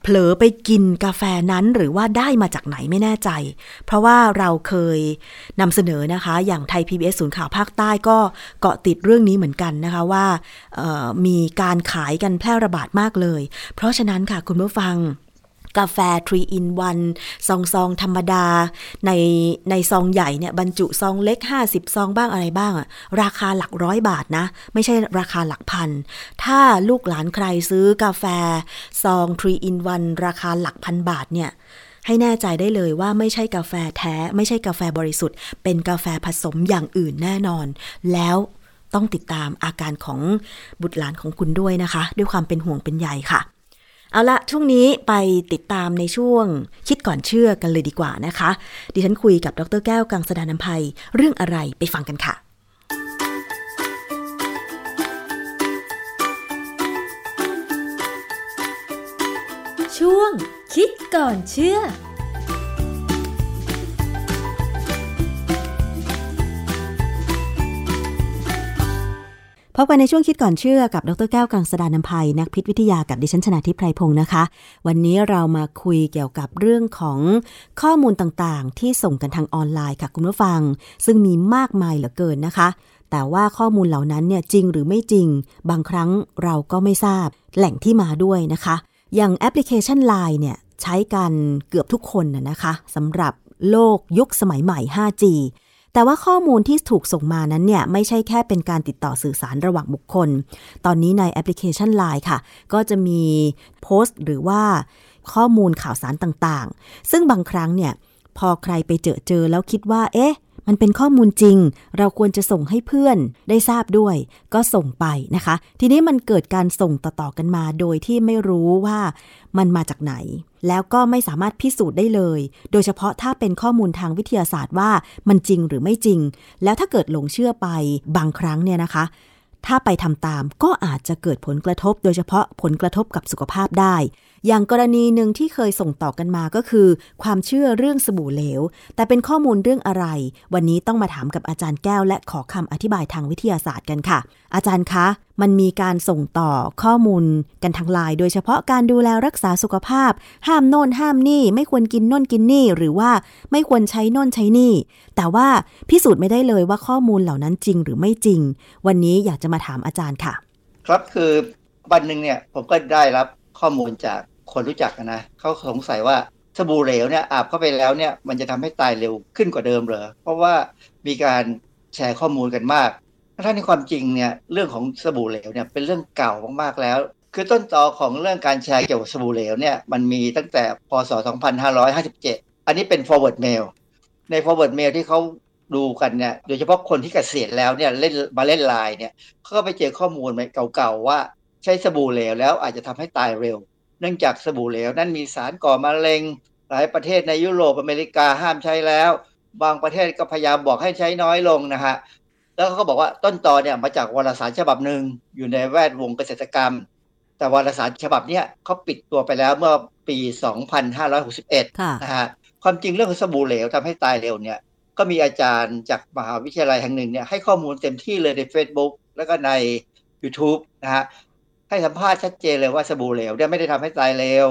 เผลอไปกินกาแฟนั้นหรือว่าได้มาจากไหนไม่แน่ใจ เพราะว่าเราเคยนำเสนอนะคะ อย่างไทย PBS ศูนย์ข่าวภาคใต้ก็เกาะติดเรื่องนี้เหมือนกันนะคะว่ามีการขายกันแพร่ระบาดมากเลย เพราะฉะนั้นค่ะคุณผู้ฟัง กาแฟ3 in 1ซองซองธรรมดา ในในซองใหญ่เนี่ยบรรจุซองเล็ก 50 ซองบ้างอะไรบ้างอะราคาหลักร้อยบาทนะ ไม่ใช่ราคาหลักพัน ถ้าลูกหลานใครซื้อกาแฟซอง3 in 1ราคาหลักพันบาทเนี่ยให้แน่ใจได้เลยว่าไม่ใช่กาแฟแท้ ไม่ใช่กาแฟบริสุทธิ์ เป็นกาแฟผสมอย่างอื่นแน่นอน แล้วต้องติดตามอาการของบุตรหลานของคุณด้วยนะคะ ด้วยความเป็นห่วงเป็นใยค่ะ เอาละช่วงนี้ไปติดตามในช่วงคิดก่อนเชื่อกันเลยดีกว่านะคะ ดิฉันคุยกับดรแก้วกังสดานนภัยเรื่องอะไรไปฟังกันค่ะ ช่วงคิดก่อนเชื่อ พบกันในช่วงคิดก่อนเชื่อกับดรแก้วกังสดานนภัย นักพิษวิทยากับดิฉันชนาทิพไพรพงศ์นะคะ วันนี้เรามาคุยเกี่ยวกับเรื่องของข้อมูลต่างๆ ที่ส่งกันทางออนไลน์ค่ะคุณผู้ฟัง ซึ่งมีมากมายเหลือเกินนะคะ แต่ว่าข้อมูลเหล่านั้นเนี่ยจริงหรือไม่จริง บางครั้งเราก็ไม่ทราบแหล่งที่มาด้วยนะคะ อย่างแอปพลิเคชัน Line เนี่ยใช้กันเกือบทุกคนนะนะคะสำหรับโลกยุคสมัยใหม่ 5G แต่ว่าข้อมูลที่ถูกส่งมานั้นเนี่ยไม่ใช่แค่เป็นการติดต่อสื่อสารระหว่างบุคคล ตอนนี้ในแอปพลิเคชัน Line ค่ะ ก็จะมีโพสต์หรือว่าข้อมูลข่าวสารต่างๆ ซึ่งบางครั้งเนี่ยพอใครไปเจอเจอแล้วคิดว่า เอ๊ะ มันเป็นข้อมูลจริง เราควรจะส่งให้เพื่อนได้ทราบด้วย ก็ส่งไปนะคะ ทีนี้มันเกิดการส่งต่อๆกันมาโดยที่ไม่รู้ว่ามันมาจากไหน แล้วก็ไม่สามารถพิสูจน์ได้เลย โดยเฉพาะถ้าเป็นข้อมูลทางวิทยาศาสตร์ว่ามันจริงหรือไม่จริง แล้วถ้าเกิดหลงเชื่อไปบางครั้งเนี่ยนะคะ ถ้าไปทำตามก็อาจจะเกิดผลกระทบ โดยเฉพาะผลกระทบกับสุขภาพได้ อย่างกรณีหนึ่งที่เคยส่งต่อกันมาก็คือ ความเชื่อเรื่องสบู่เหลว แต่เป็นข้อมูลเรื่องอะไร วันนี้ต้องมาถามกับอาจารย์แก้ว และขอคำอธิบายทางวิทยาศาสตร์กันค่ะ อาจารย์คะ มันมีการส่งต่อข้อมูลกันทางไลน์โดยเฉพาะการดูแลรักษาสุขภาพ ห้ามโน่นห้ามนี่ ไม่ควรกินโน่นกินนี่ หรือว่าไม่ควรใช้โน่นใช้นี่ แต่ว่าพิสูจน์ไม่ได้เลยว่าข้อมูลเหล่านั้นจริงหรือไม่จริง วันนี้อยากจะมาถามอาจารย์ค่ะ ครับคือวันหนึ่งเนี่ยผมก็ได้รับข้อมูลจาก คนรู้จักนะเขาสงสัยว่าสบู่เหลวเนี่ยอาบเข้าไปแล้วเนี่ยมันจะทำให้ตายเร็วขึ้นกว่าเดิมเหรอเพราะว่ามีการแชร์ข้อมูลกันมากถ้าในความจริงเนี่ยเรื่องของสบู่เหลวเนี่ยเป็นเรื่องเก่ามากๆแล้ว คือต้นตอของเรื่องการแชร์เกี่ยวกับสบู่เหลวเนี่ยมันมีตั้งแต่พศ 2557 อันนี้เป็น forward mail ใน forward mail ที่เขาดูกันเนี่ยโดยเฉพาะคนที่เกษียณแล้วเนี่ยเล่นมาเล่นไลน์เนี่ยเขาก็ไปเจอข้อมูลเก่าๆว่าใช้สบู่เหลวแล้วอาจจะทำให้ตายเร็ว เนื่องจากสบู่เหลวนั้นมีสารก่อมะเร็ง หลายประเทศในยุโรปอเมริกาห้ามใช้แล้ว บางประเทศก็พยายามบอกให้ใช้น้อยลงนะฮะแล้วเขาก็บอกว่าต้นตอเนี่ยมาจากวารสารฉบับหนึ่งอยู่ในแวดวงเกษตรกรรม แต่วารสารฉบับเนี้ยเขาปิดตัวไปแล้วเมื่อปี 2561ค่ะนะฮะความจริงเรื่องของสบู่เหลวทำให้ตายเร็วเนี่ยก็มีอาจารย์จากมหาวิทยาลัยแห่งหนึ่งเนี่ยให้ข้อมูลเต็มที่เลยใน Facebook แล้วก็ใน YouTube นะฮะ ให้สัมภาษณ์ชัดเจนเลยว่าสบู่เหลวเนี่ยไม่ได้ทำให้ตายเร็ว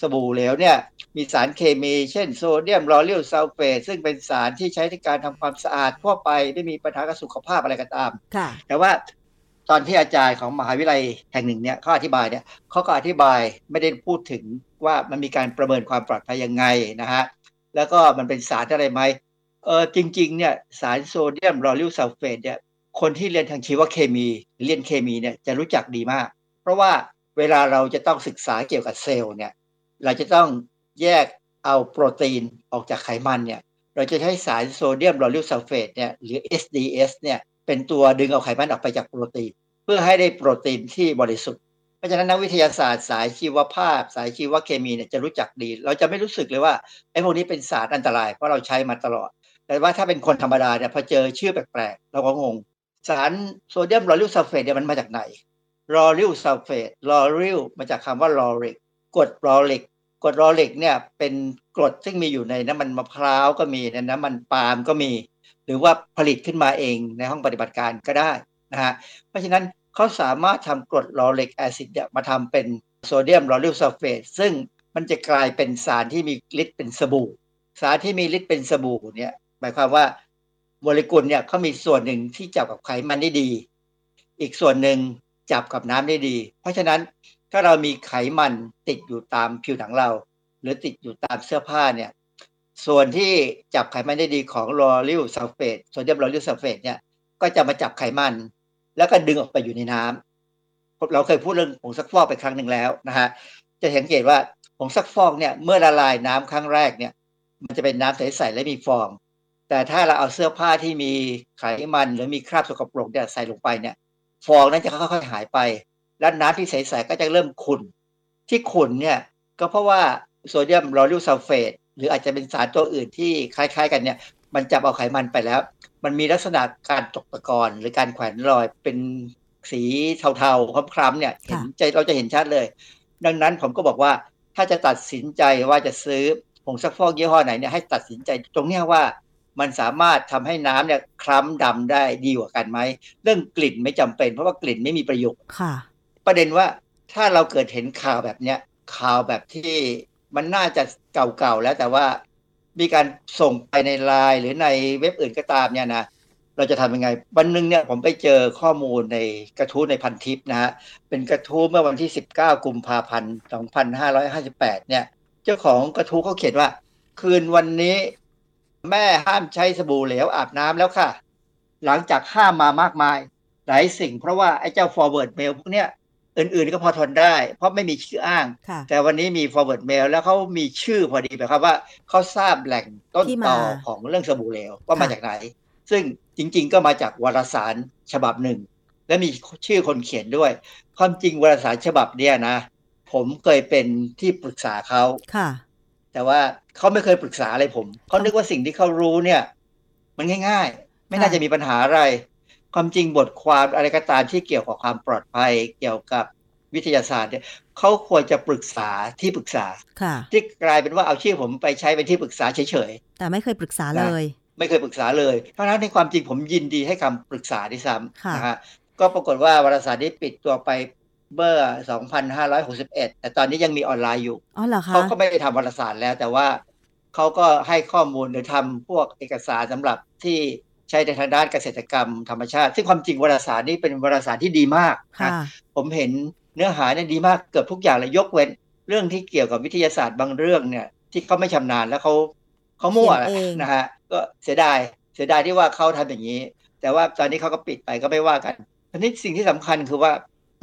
สบู่เหลวเนี่ยมีสารเคมีเช่นโซเดียมลอเรียลซัลเฟตซึ่งเป็นสารที่ใช้ในการทำความสะอาดทั่วไปไม่มีปัญหากับสุขภาพอะไรก็ตามค่ะแต่ว่าตอนที่อาจารย์ของมหาวิทยาลัยแห่งหนึ่งเนี่ยเขาอธิบายเนี่ยเขาก็อธิบายไม่ได้พูดถึงว่ามันมีการประเมินความปลอดภัยยังไงนะฮะแล้วก็มันเป็นสารอะไรไหมเออจริงๆเนี่ยสารโซเดียมลอริลซัลเฟตเนี่ยคนที่เรียนทางชีวเคมีเรียนเคมีเนี่ยจะรู้จักดีมาก เพราะว่าเวลาเราจะต้องศึกษาเกี่ยวกับเซลล์เนี่ยเราจะต้องแยกเอาโปรตีนออกจากไขมันเนี่ยเราจะใช้สารโซเดียมลอริลซัลเฟตเนี่ยหรือ SDS เนี่ยเป็นตัวดึงเอาไขมันออกไปจากโปรตีน เพื่อให้ได้โปรตีนที่บริสุทธิ์เพราะฉะนั้นนักวิทยาศาสตร์สายชีวภาพ สายชีวเคมีเนี่ยจะรู้จักดี เราจะไม่รู้สึกเลยว่าไอ้พวกนี้เป็นสารอันตรายเพราะเราใช้มาตลอด แต่ว่าถ้าเป็นคนธรรมดาเนี่ยพอเจอชื่อแปลกๆเราก็งง สารโซเดียมลอริลซัลเฟตเนี่ยมันมาจากไหน ลอริลซัลเฟตลอริลมาจากคำว่าลอริกกรดลอริกกรดลอริกเนี่ยเป็นกรดซึ่งมีอยู่ในน้ำมันมะพร้าวก็มีในน้ำมันปาล์มก็มี หรือว่าผลิตขึ้นมาเองในห้องปฏิบัติการก็ได้นะฮะเพราะฉะนั้นเขาสามารถทำกรด lauric acid มาทำเป็นโซเดียมลอริลซัลเฟตซึ่งมันจะกลายเป็นสารที่มีฤทธิ์เป็นสบู่ สารที่มีฤทธิ์เป็นสบู่เนี่ยหมายความว่าโมเลกุลเนี่ยเขามีส่วนหนึ่งที่จับกับไขมันได้ดี อีกส่วนหนึ่ง จับกับน้ำได้ดี เพราะฉะนั้นถ้าเรามีไขมันติดอยู่ตามผิวหนังเรา หรือติดอยู่ตามเสื้อผ้าเนี่ยส่วนที่จับไขมันได้ดีของลอริลซัลเฟตโซเดียมลอริลซัลเฟตเนี่ยก็จะมาจับไขมัน แล้วก็ดึงออกไปอยู่ในน้ำเราเคยพูดเรื่องผงซักฟอกไปครั้งหนึ่งแล้วนะฮะจะสังเกตว่าผงซักฟอกเนี่ยเมื่อละลายน้ำครั้งแรกเนี่ย มันจะเป็นน้ำใสๆและมีฟอง แต่ถ้าเราเอาเสื้อผ้าที่มีไขมันหรือมีคราบสกปรกเนี่ยใส่ลงไปเนี่ย ฟองนั้นจะค่อยๆหายไป แล้วน้ำที่ใสๆก็จะเริ่มขุ่นที่ขุ่นเนี่ยก็เพราะว่าโซเดียมลอริลซัลเฟตหรืออาจจะเป็นสารตัวอื่นที่คล้าย ๆ กันเนี่ย มันจับเอาไขมันไปแล้ว มันมีลักษณะการตกตะกอนหรือการแขวนลอยเป็นสีเทาๆคล้ำๆเนี่ยเห็นใจเราจะเห็นชัดเลย ดังนั้นผมก็บอกว่าถ้าจะตัดสินใจว่าจะซื้อผงซักฟอกยี่ห้อไหนเนี่ยให้ตัดสินใจตรงเนี้ยว่า มันสามารถทำให้น้ำเนี่ยคล้ำดำได้ดีกว่ากันไหม เรื่องกลิ่นไม่จำเป็น เพราะว่ากลิ่นไม่มีประโยชน์ค่ะ ประเด็นว่าถ้าเราเกิดเห็นข่าวแบบเนี้ยข่าวแบบที่มันน่าจะเก่าๆแล้วแต่ว่ามีการส่งไปในไลน์หรือในเว็บอื่นก็ตามเนี่ยนะเราจะทำยังไง วันหนึ่งเนี่ยผมไปเจอข้อมูลในกระทู้ในพันทิปนะฮะ เป็นกระทู้เมื่อวันที่ 19 กุมภาพันธ์ 2558 เนี่ย เจ้าของกระทู้เขาเขียนว่า คืนวันนี้ แม่ห้ามใช้สบู่เหลวอาบน้ำแล้วค่ะ หลังจากห้ามมามากมาย หลายสิ่งเพราะว่าไอ้เจ้า forward mail พวกเนี้ยอื่นๆก็พอทนได้ เพราะไม่มีชื่ออ้างค่ะแต่วันนี้มี forward mail แล้วเขามีชื่อพอดีแบบครับว่าเขาทราบแหล่งต้นที่ต่มาอของเรื่องสบู่เหลวว่ามาค่ะจากไหน ซึ่งจริง ๆ ก็มาจากวารสารฉบับหนึ่ง และมีชื่อคนเขียนด้วย ความจริงวารสารฉบับเนี้ยนะ ผมเคยเป็นที่ปรึกษาเขาค่ะ แต่ว่าเขาไม่เคยปรึกษาอะไรผม เขานึกว่าสิ่งที่เขารู้เนี่ย มันง่าย ๆ ไม่น่าค่ะจะมีปัญหาอะไร ความจริงบทความอะไรก็ตามที่เกี่ยวกับความปลอดภัย เกี่ยวกับวิทยาศาสตร์เนี่ยเขาควรจะปรึกษาที่ปรึกษาค่ะที่กลายเป็นว่าเอาชื่อผมไปใช้เป็นที่ปรึกษาเฉยแต่ไม่เคยปรึกษาเลยๆไม่เคยปรึกษาเลย เพราะฉะนั้นในความจริงผมยินดีให้คำปรึกษาด้วยซ้ค่ะำนะฮะก็ปรากฏว่าวารสารนี้ปิดตัวไป เมื่อ2561แต่ตอนนี้ยังมีออนไลน์อยู่อ๋อเหรอคะเขาก็ไม่ได้ทำวารสารแล้ว แต่ว่าเขาก็ให้ข้อมูลหรือทำพวกเอกสารสำหรับที่ใช้ในทางด้านเกษตรกรรมธรรมชาติ ซึ่งความจริงวารสารนี้เป็นวารสารที่ดีมากนะค่ะผมเห็นเนื้อหาเนี่ยดีมากเกือบทุกอย่างเลยยกเว้น เรื่องที่เกี่ยวกับวิทยาศาสตร์บางเรื่องเนี่ย ที่เขาไม่ชำนาญแล้วเขาเขามั่วเขียนเองนะฮะก็เสียดายเสียดายที่ว่าเขาทำอย่างนี้ แต่ว่าตอนนี้เขาก็ปิดไปก็ไม่ว่ากันทีนี้สิ่งที่สำคัญคือว่า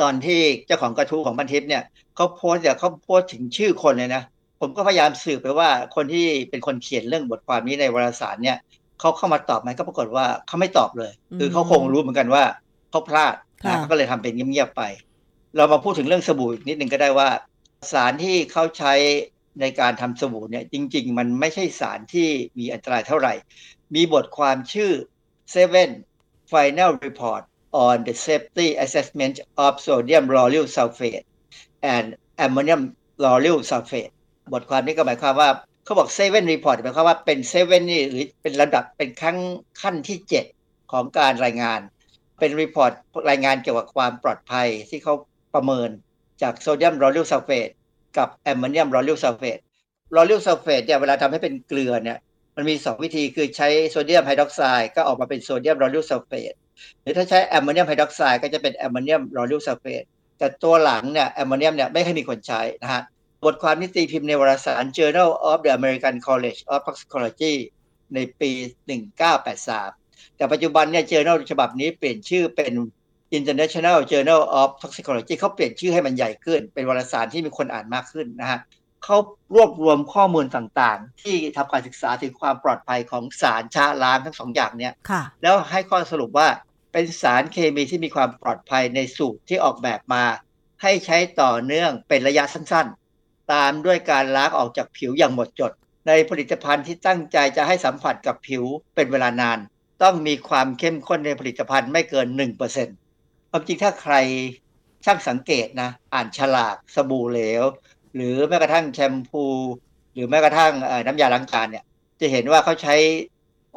ตอนที่เจ้าของกระทู้ของบันทิปเนี่ยเขาโพสต์เนี่ยเขาโพสต์ถึงชื่อคนเลยนะผมก็พยายามสืบไปว่าคนที่เป็นคนเขียนเรื่องบทความนี้ในวารสารเนี่ยเขาเข้ามาตอบไหมก็ปรากฏว่าเขาไม่ตอบเลย คือเขาคงรู้เหมือนกันว่าเขาพลาดนะเขาก็เลยทำเป็นเงียบๆไป เรามาพูดถึงเรื่องสบู่อีกนิดนึงก็ได้ว่า สารที่เขาใช้ในการทำสบู่เนี่ยจริง ๆ มันไม่ใช่สารที่มีอันตรายเท่าไหร่ มีบทความชื่อ Seven Final Report on the Safety Assessment of Sodium Lauryl Sulfate and Ammonium Lauryl Sulfate บทความนี้ก็หมายความว่าเขาบอก Seven Report หมายความว่าเป็น Seven นี่หรือเป็นระดับเป็นครั้งขั้นที่ 7 ของการรายงาน เป็น report รายงานเกี่ยวกับความปลอดภัยที่เขาประเมินจากโซเดียมลอริลซัลเฟตกับแอมโมเนียมลอริลซัลเฟตลอริลซัลเฟตเนี่ยเวลาทำให้เป็นเกลือเนี่ยมันมี 2 วิธีคือใช้โซเดียมไฮดรอกไซด์ก็ออกมาเป็นโซเดียมลอริลซัลเฟต หรือถ้าใช้แอมโมเนียมไฮดรอกไซด์ก็จะเป็นแอมโมเนียมลอริลซัลเฟตแต่ตัวหลังเนี่ยแอมโมเนียมเนี่ยไม่ใคร่มีคนใช้นะฮะบทความนี้ตีพิมพ์ในวารสาร Journal of the American College of Toxicology ในปี 1983 แต่ปัจจุบันเนี่ย Journal ฉบับนี้เปลี่ยนชื่อเป็น International Journal of Toxicology เขาเปลี่ยนชื่อให้มันใหญ่ขึ้น เป็นวารสารที่มีคนอ่านมากขึ้นนะฮะเขารวบรวมข้อมูลต่างๆ ที่ทำการศึกษาถึงความปลอดภัยของสารชะล้างทั้งสองอย่างเนี่ยค่ะแล้วให้ข้อสรุปว่า เป็นสารเคมีที่มีความปลอดภัยในสูตรที่ออกแบบมา ให้ใช้ต่อเนื่องเป็นระยะสั้นๆ ตามด้วยการล้างออกจากผิวอย่างหมดจด ในผลิตภัณฑ์ที่ตั้งใจจะให้สัมผัสกับผิวเป็นเวลานาน ต้องมีความเข้มข้นในผลิตภัณฑ์ไม่เกิน 1%ความจริงถ้าใครช่างสังเกตนะ อ่านฉลากสบู่เหลว หรือแม้กระทั่งแชมพู หรือแม้กระทั่งน้ำยาล้างจานเนี่ยจะเห็นว่าเขาใช้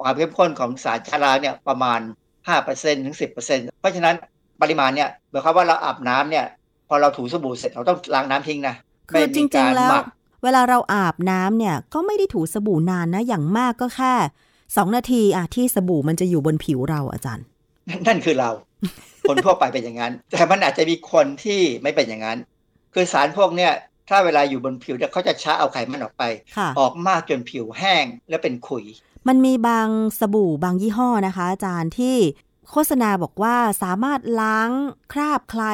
ความเข้มข้นของสารชาล้าเนี่ยประมาณ 5%ถึง 10%เพราะฉะนั้นปริมาณเนี่ยหมายความว่าเราอาบน้ำเนี่ย พอเราถูสบู่เสร็จเราต้องล้างน้ำทิ้งนะคือจมีริกางๆแล้วหมักเวลาเราอาบน้ำเนี่ยก็ไม่ได้ถูสบู่นานนะ อย่างมากก็แค่สองนาทีอะที่สบู่มันจะอยู่บนผิวเราอาจารย์ นั่นคือเรา คนทั่วไปเป็นอย่างนั้น แต่มันอาจจะมีคนที่ไม่เป็นอย่างนั้น คือสารพวกเนี่ยถ้าเวลาอยู่บนผิวเนี่ยเขาจะช้าเอาไขมันออกไปค่ะออกมากจนผิวแห้งและเป็นขุย มันมีบางสบู่บางยี่ห้อนะคะ อาจารย์ที่โฆษณาบอกว่าสามารถล้างคราบใคร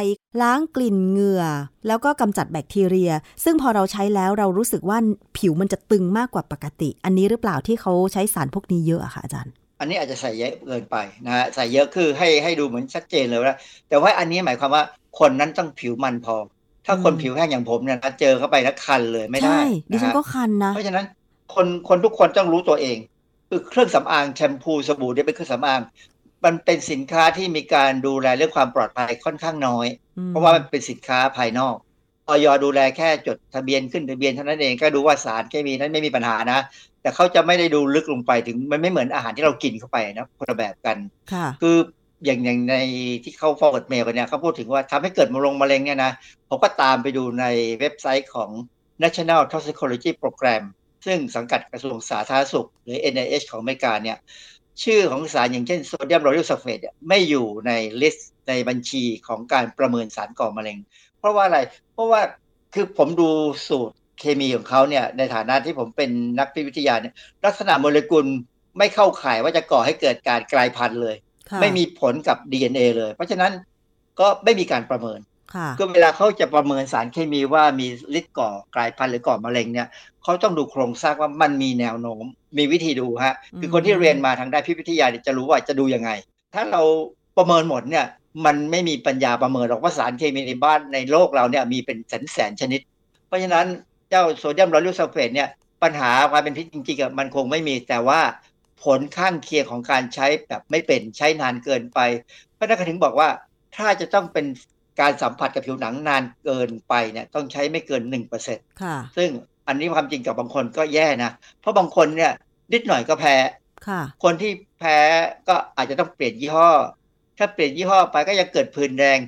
ล้างกลิ่นเหงื่อ แล้วก็กำจัดแบคทีเรีย ซึ่งพอเราใช้แล้วเรารู้สึกว่าผิวมันจะตึงมากกว่าปกติ อันนี้หรือเปล่าที่เขาใช้สารพวกนี้เยอะอะคะอาจารย์ อันนี้อาจจะใส่เยอะเกินไปนะฮะใส่เยอะคือให้ให้ดูเหมือนชัดเจนเลยว่าแต่ว่าอันนี้หมายความว่าคนนั้นต้องผิวมันพอ ถ้าคนอืมผิวแห้งอย่างผมเนี่ยนะเจอเข้าไปแล้วคันเลยไม่ได้ใช่ดินะฉันฮะก็คันนะเพราะฉะนั้นคนคนทุกคนต้องรู้ตัวเอง คือเครื่องสำอางแชมพูสบู่เนี่ยเป็นเครื่องสำอาง มันเป็นสินค้าที่มีการดูแลเรื่องความปลอดภัยค่อนข้างน้อยอืมเพราะว่ามันเป็นสินค้าภายนอกออยดูแลแค่จดทะเบียนขึ้นทะเบียนเท่านั้นเองก็ดูว่าสารเคมีนั้นไม่มีปัญหานะ แต่เขาจะไม่ได้ดูลึกลงไปถึงมันไม่เหมือนอาหารที่เรากินเข้าไปนะคนละแบบกันค่ะคืออย่างอย่างในที่เขา forward mail กันเนี่ยเขาพูดถึงว่าทำให้เกิดมะเร็งมะเร็งเนี่ยนะผมก็ตามไปดูในเว็บไซต์ของ National Toxicology Program ซึ่งสังกัดกระทรวงสาธารณสุข หรือ NIH ของอเมริกาเนี่ยชื่อของสารอย่างเช่นโซเดียมลอริลซัลเฟตเนี่ยไม่อยู่ใน list ในบัญชีของการประเมินสารก่อมะเร็ง เพราะว่าอะไรเพราะว่าคือผมดูสูตรเคมีของเขาเนี่ยในฐานะที่ผมเป็นนักพิษวิทยาเนี่ยลักษณะโมเลกุลไม่เข้าข่ายว่าจะก่อให้เกิดการกลายพันธุ์เลยค่ะไม่มีผลกับ DNA เลย เพราะฉะนั้นก็ไม่มีการประเมินค่ะ ก็เวลาเขาจะประเมินสารเคมีว่ามีฤทธิ์ก่อกลายพันธุ์หรือก่อมะเร็งเนี่ยเขาต้องดูโครงสร้างว่ามันมีแนวโน้ม มีวิธีดูฮะอืมคือคนที่เรียนมาทางด้านพิษวิทยาเนี่ยจะรู้ว่าจะดูยังไง ถ้าเราประเมินหมดเนี่ยมันไม่มีปัญญาประเมินหรอกว่าสารเคมีในบ้านในโลกเราเนี่ยมีเป็นแสนแสนๆชนิด เพราะฉะนั้นเจ้าโซเดียมลอริลซัลเฟตเนี่ยปัญหาความเป็นพิษจริงๆอะมันคงไม่มีแต่ว่าผลข้างเคียงของการใช้แบบไม่เป็นใช้นานเกินไป เพราะฉะนั้นก็ถึงบอกว่าถ้าจะต้องเป็น การสัมผัสกับผิวหนังนานเกินไปเนี่ยต้องใช้ไม่เกิน1%ค่ะซึ่งอันนี้ความจริงกับบางคนก็แย่นะ เพราะบางคนเนี่ยนิดหน่อยก็แพ้ค่ะคนที่แพ้ก็อาจจะต้องเปลี่ยนยี่ห้อ ถ้าเปลี่ยนยี่ห้อไปก็ยังเกิดผื่นแดง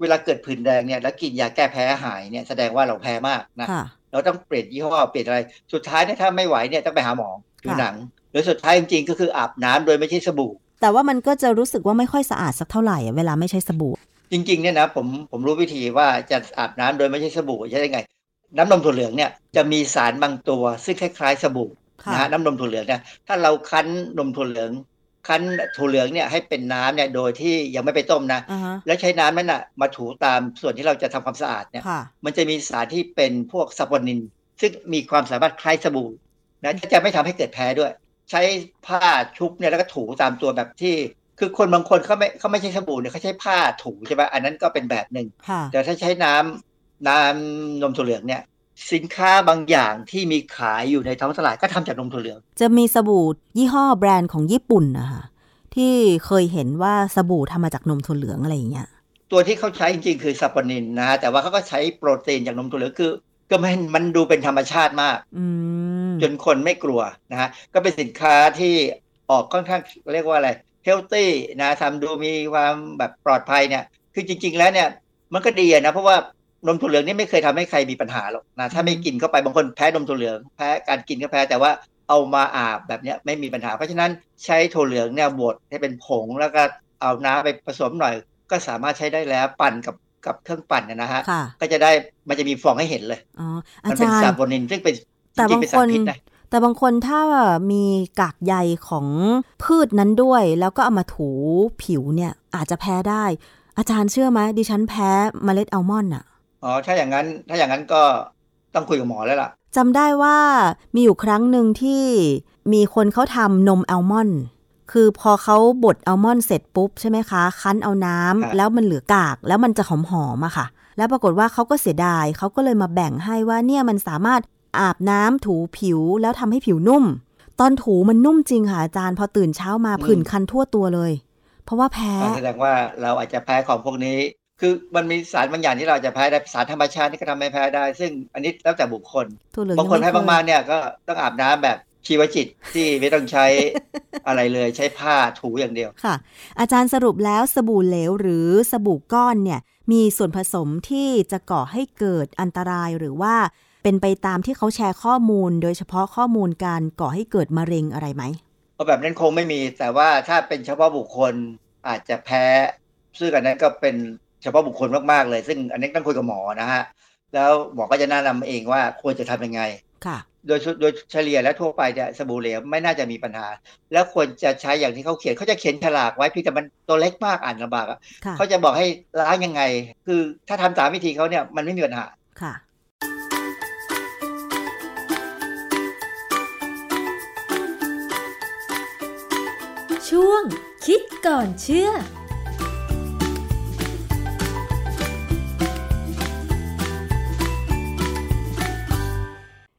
เวลาเกิดผื่นแดงเนี่ยแล้วกินยาแก้แพ้หายเนี่ยแสดงว่าเราแพ้มากนะค่ะเราต้องเปลี่ยนยี่ห้อเปลี่ยนอะไร สุดท้ายเนี่ยถ้าไม่ไหวเนี่ยต้องไปหาหมอผิวหนัง หรือสุดท้ายจริงๆก็คืออาบน้ำโดยไม่ใช่สบู่ แต่ว่ามันก็จะรู้สึกว่าไม่ค่อยสะอาดสักเท่าไหร่อะเวลาไม่ใช้สบู่ จริงๆเนี่ยนะผมผมรู้วิธีว่าจะอาบน้ำโดยไม่ใช่สบู่ใช่ได้ไง น้ำนมถั่วเหลืองเนี่ยจะมีสารบางตัว ซึ่งคล้ายๆสบู่ค่ะนะฮะน้ำนมถั่วเหลืองเนี่ยถ้าเราคั้นนมถั่วเหลือง คั้นถั่วเหลืองเนี่ยให้เป็นน้ำเนี่ยโดยที่ยังไม่ไปต้มนะอ่าฮะแล้วใช้น้ำนั้นน่ะมาถูตามส่วนที่เราจะทำความสะอาดเนี่ยค่ะมันจะมีสารที่เป็นพวกซัปโปนิน ซึ่งมีความสามารถคล้ายสบู่นะจะไม่ทำให้เกิดแพ้ด้วย ใช้ผ้าชุบเนี่ยแล้วก็ถูตามตัวแบบที่ คือคนบางคนเขาไม่เขาไม่ใช่สบู่เนี่ยเขาใช้ผ้าถูใช่ไหมอันนั้นก็เป็นแบบหนึ่งค่ะแต่ถ้าใช้น้ำน้ำนมถั่วเหลืองเนี่ย สินค้าบางอย่างที่มีขายอยู่ในท้องตลาดก็ทำจากนมถั่วเหลือง จะมีสบู่ยี่ห้อแบรนด์ของญี่ปุ่นนะคะที่เคยเห็นว่าสบู่ทำมาจากนมถั่วเหลืองอะไรอย่างเงี้ยตัวที่เขาใช้จริงๆคือซัปปอนินนะฮะแต่ว่าเขาก็ใช้โปรตีนจากนมถั่วเหลืองคือ ก็มันมันดูเป็นธรรมชาติมากอืมจนคนไม่กลัวนะฮะก็เป็นสินค้าที่ออกค่อนข้างเรียกว่าอะไร เฮลตี้นะทำดูมีความแบบปลอดภัยเนี่ย คือจริง ๆ แล้วเนี่ย มันก็ดีอะนะ เพราะว่านมถั่วเหลืองนี่ไม่เคยทำให้ใครมีปัญหาหรอกนะถ้าไม่กินเข้าไปบางคนแพ้นมถั่วเหลืองแพ้การกินก็แพ้แต่ว่าเอามาอาบแบบเนี้ยไม่มีปัญหา เพราะฉะนั้นใช้ถั่วเหลืองเนี่ยบดให้เป็นผงแล้วก็เอาน้ำไปผสมหน่อย ก็สามารถใช้ได้แล้วปั่นกับกับเครื่องปั่นเนยนะฮะค่ะก็จะได้มันจะมีฟองให้เห็นเลยอ๋ออามันเป็นจารซาย์โบนินซึ่งเป็นแต่จริบางงๆเป็นคสารนพิษนะ แต่บางคนถ้ามีกากใยของพืชนั้นด้วย แล้วก็เอามาถูผิวเนี่ยอาจจะแพ้ได้ อาจารย์เชื่อไหมดิฉันแพ้เมล็ดอัลมอนด์อะอ๋อถ้าอย่างนั้นถ้าอย่างนั้นก็ต้องคุยกับหมอแล้วล่ะจำได้ว่ามีอยู่ครั้งหนึ่งที่มีคนเขาทำนมอัลมอนด์คือพอเขาบดอัลมอนด์เสร็จปุ๊บใช่ไหมคะ คั้นเอาน้ำครับแล้วมันเหลือกากแล้วมันจะหอมๆอะค่ะ แล้วปรากฏว่าเขาก็เสียดายเขาก็เลยมาแบ่งให้ว่าเนี่ยมันสามารถ อาบน้ำถูผิวแล้วทำให้ผิวนุ่ม ตอนถูมันนุ่มจริงค่ะอาจารย์ พอตื่นเช้ามาผื่นคันทั่วตัวเลย เพราะว่าแพ้อ๋อแสดงว่าเราอาจจะแพ้ของพวกนี้ คือมันมีสารบางอย่างที่เราอาจจะแพ้ได้สารธรรมชาติที่ก็ทำให้แพ้ได้ ซึ่งอันนี้แล้วแต่บุคคลถั่วเหลืองบางคนยังแพ้ไเคยมากๆเนี่ยก็ต้องอาบน้ำแบบชีวจิตที่ไม่ต้องใช้อะไรเลยใช้ผ้าถูอย่างเดียวค่ะ อาจารย์สรุปแล้วสบู่เหลวหรือสบู่ก้อนเนี่ยมีส่วนผสมที่จะก่อให้เกิดอันตรายหรือว่า เป็นไปตามที่เขาแชร์ข้อมูล โดยเฉพาะข้อมูลการก่อให้เกิดมะเร็งอะไรไหมเพราะแบบนั้นคงไม่มี แต่ว่าถ้าเป็นเฉพาะบุคคลอาจจะแพ้ซึ่งอันนั้นก็เป็นเฉพาะบุคคลมากๆเลย ซึ่งอันนี้ต้องคุยกับหมอนะฮะแล้วหมอก็จะแนะนำเองว่าควรจะทำยังไงค่ะ โดยชุดโดยเฉลี่ยและทั่วไปเนี่ยสบู่เหลวไม่น่าจะมีปัญหา แล้วควรจะใช้อย่างที่เขาเขียนเขาจะเขียนฉลากไว้เพียงแต่มันตัวเล็กมากอ่านลำบากอะค่ะเขาจะบอกให้ล้างยังไง คือถ้าทำตามวิธีเขาเนี่ยมันไม่มีปัญหาค่ะ ช่วง คิดก่อนเชื่อ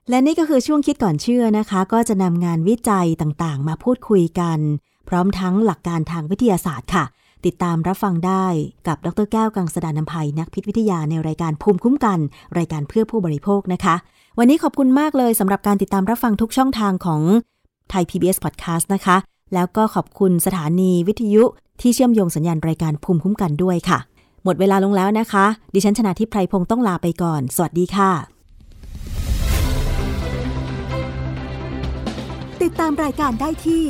และนี่ก็คือช่วงคิดก่อนเชื่อนะคะ ก็จะนำงานวิจัยต่างๆ มาพูดคุยกัน พร้อมทั้งหลักการทางวิทยาศาสตร์ค่ะ ติดตามรับฟังได้กับดรแก้วกังสดานนภัยนักพิษวิทยาในรายการภูมิคุ้มกัน รายการเพื่อผู้บริโภคนะคะ วันนี้ขอบคุณมากเลยสำหรับการติดตามรับฟังทุกช่องทางของไทย PBS Podcast นะคะ แล้วก็ขอบคุณสถานีวิทยุที่เชื่อมโยงสัญญาณรายการภูมิคุ้มกันด้วยค่ะ หมดเวลาลงแล้วนะคะ ดิฉันชนะทิพไพรพงศ์ต้องลาไปก่อน สวัสดีค่ะ ติดตามรายการได้ที่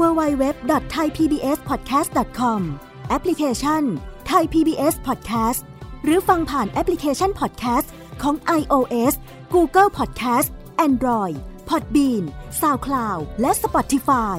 www.thaipbspodcast.com แอปพลิเคชัน Thai PBS Podcast หรือฟังผ่านแอปพลิเคชัน Podcast ของ iOS Google Podcast Android Podbean SoundCloud และ Spotify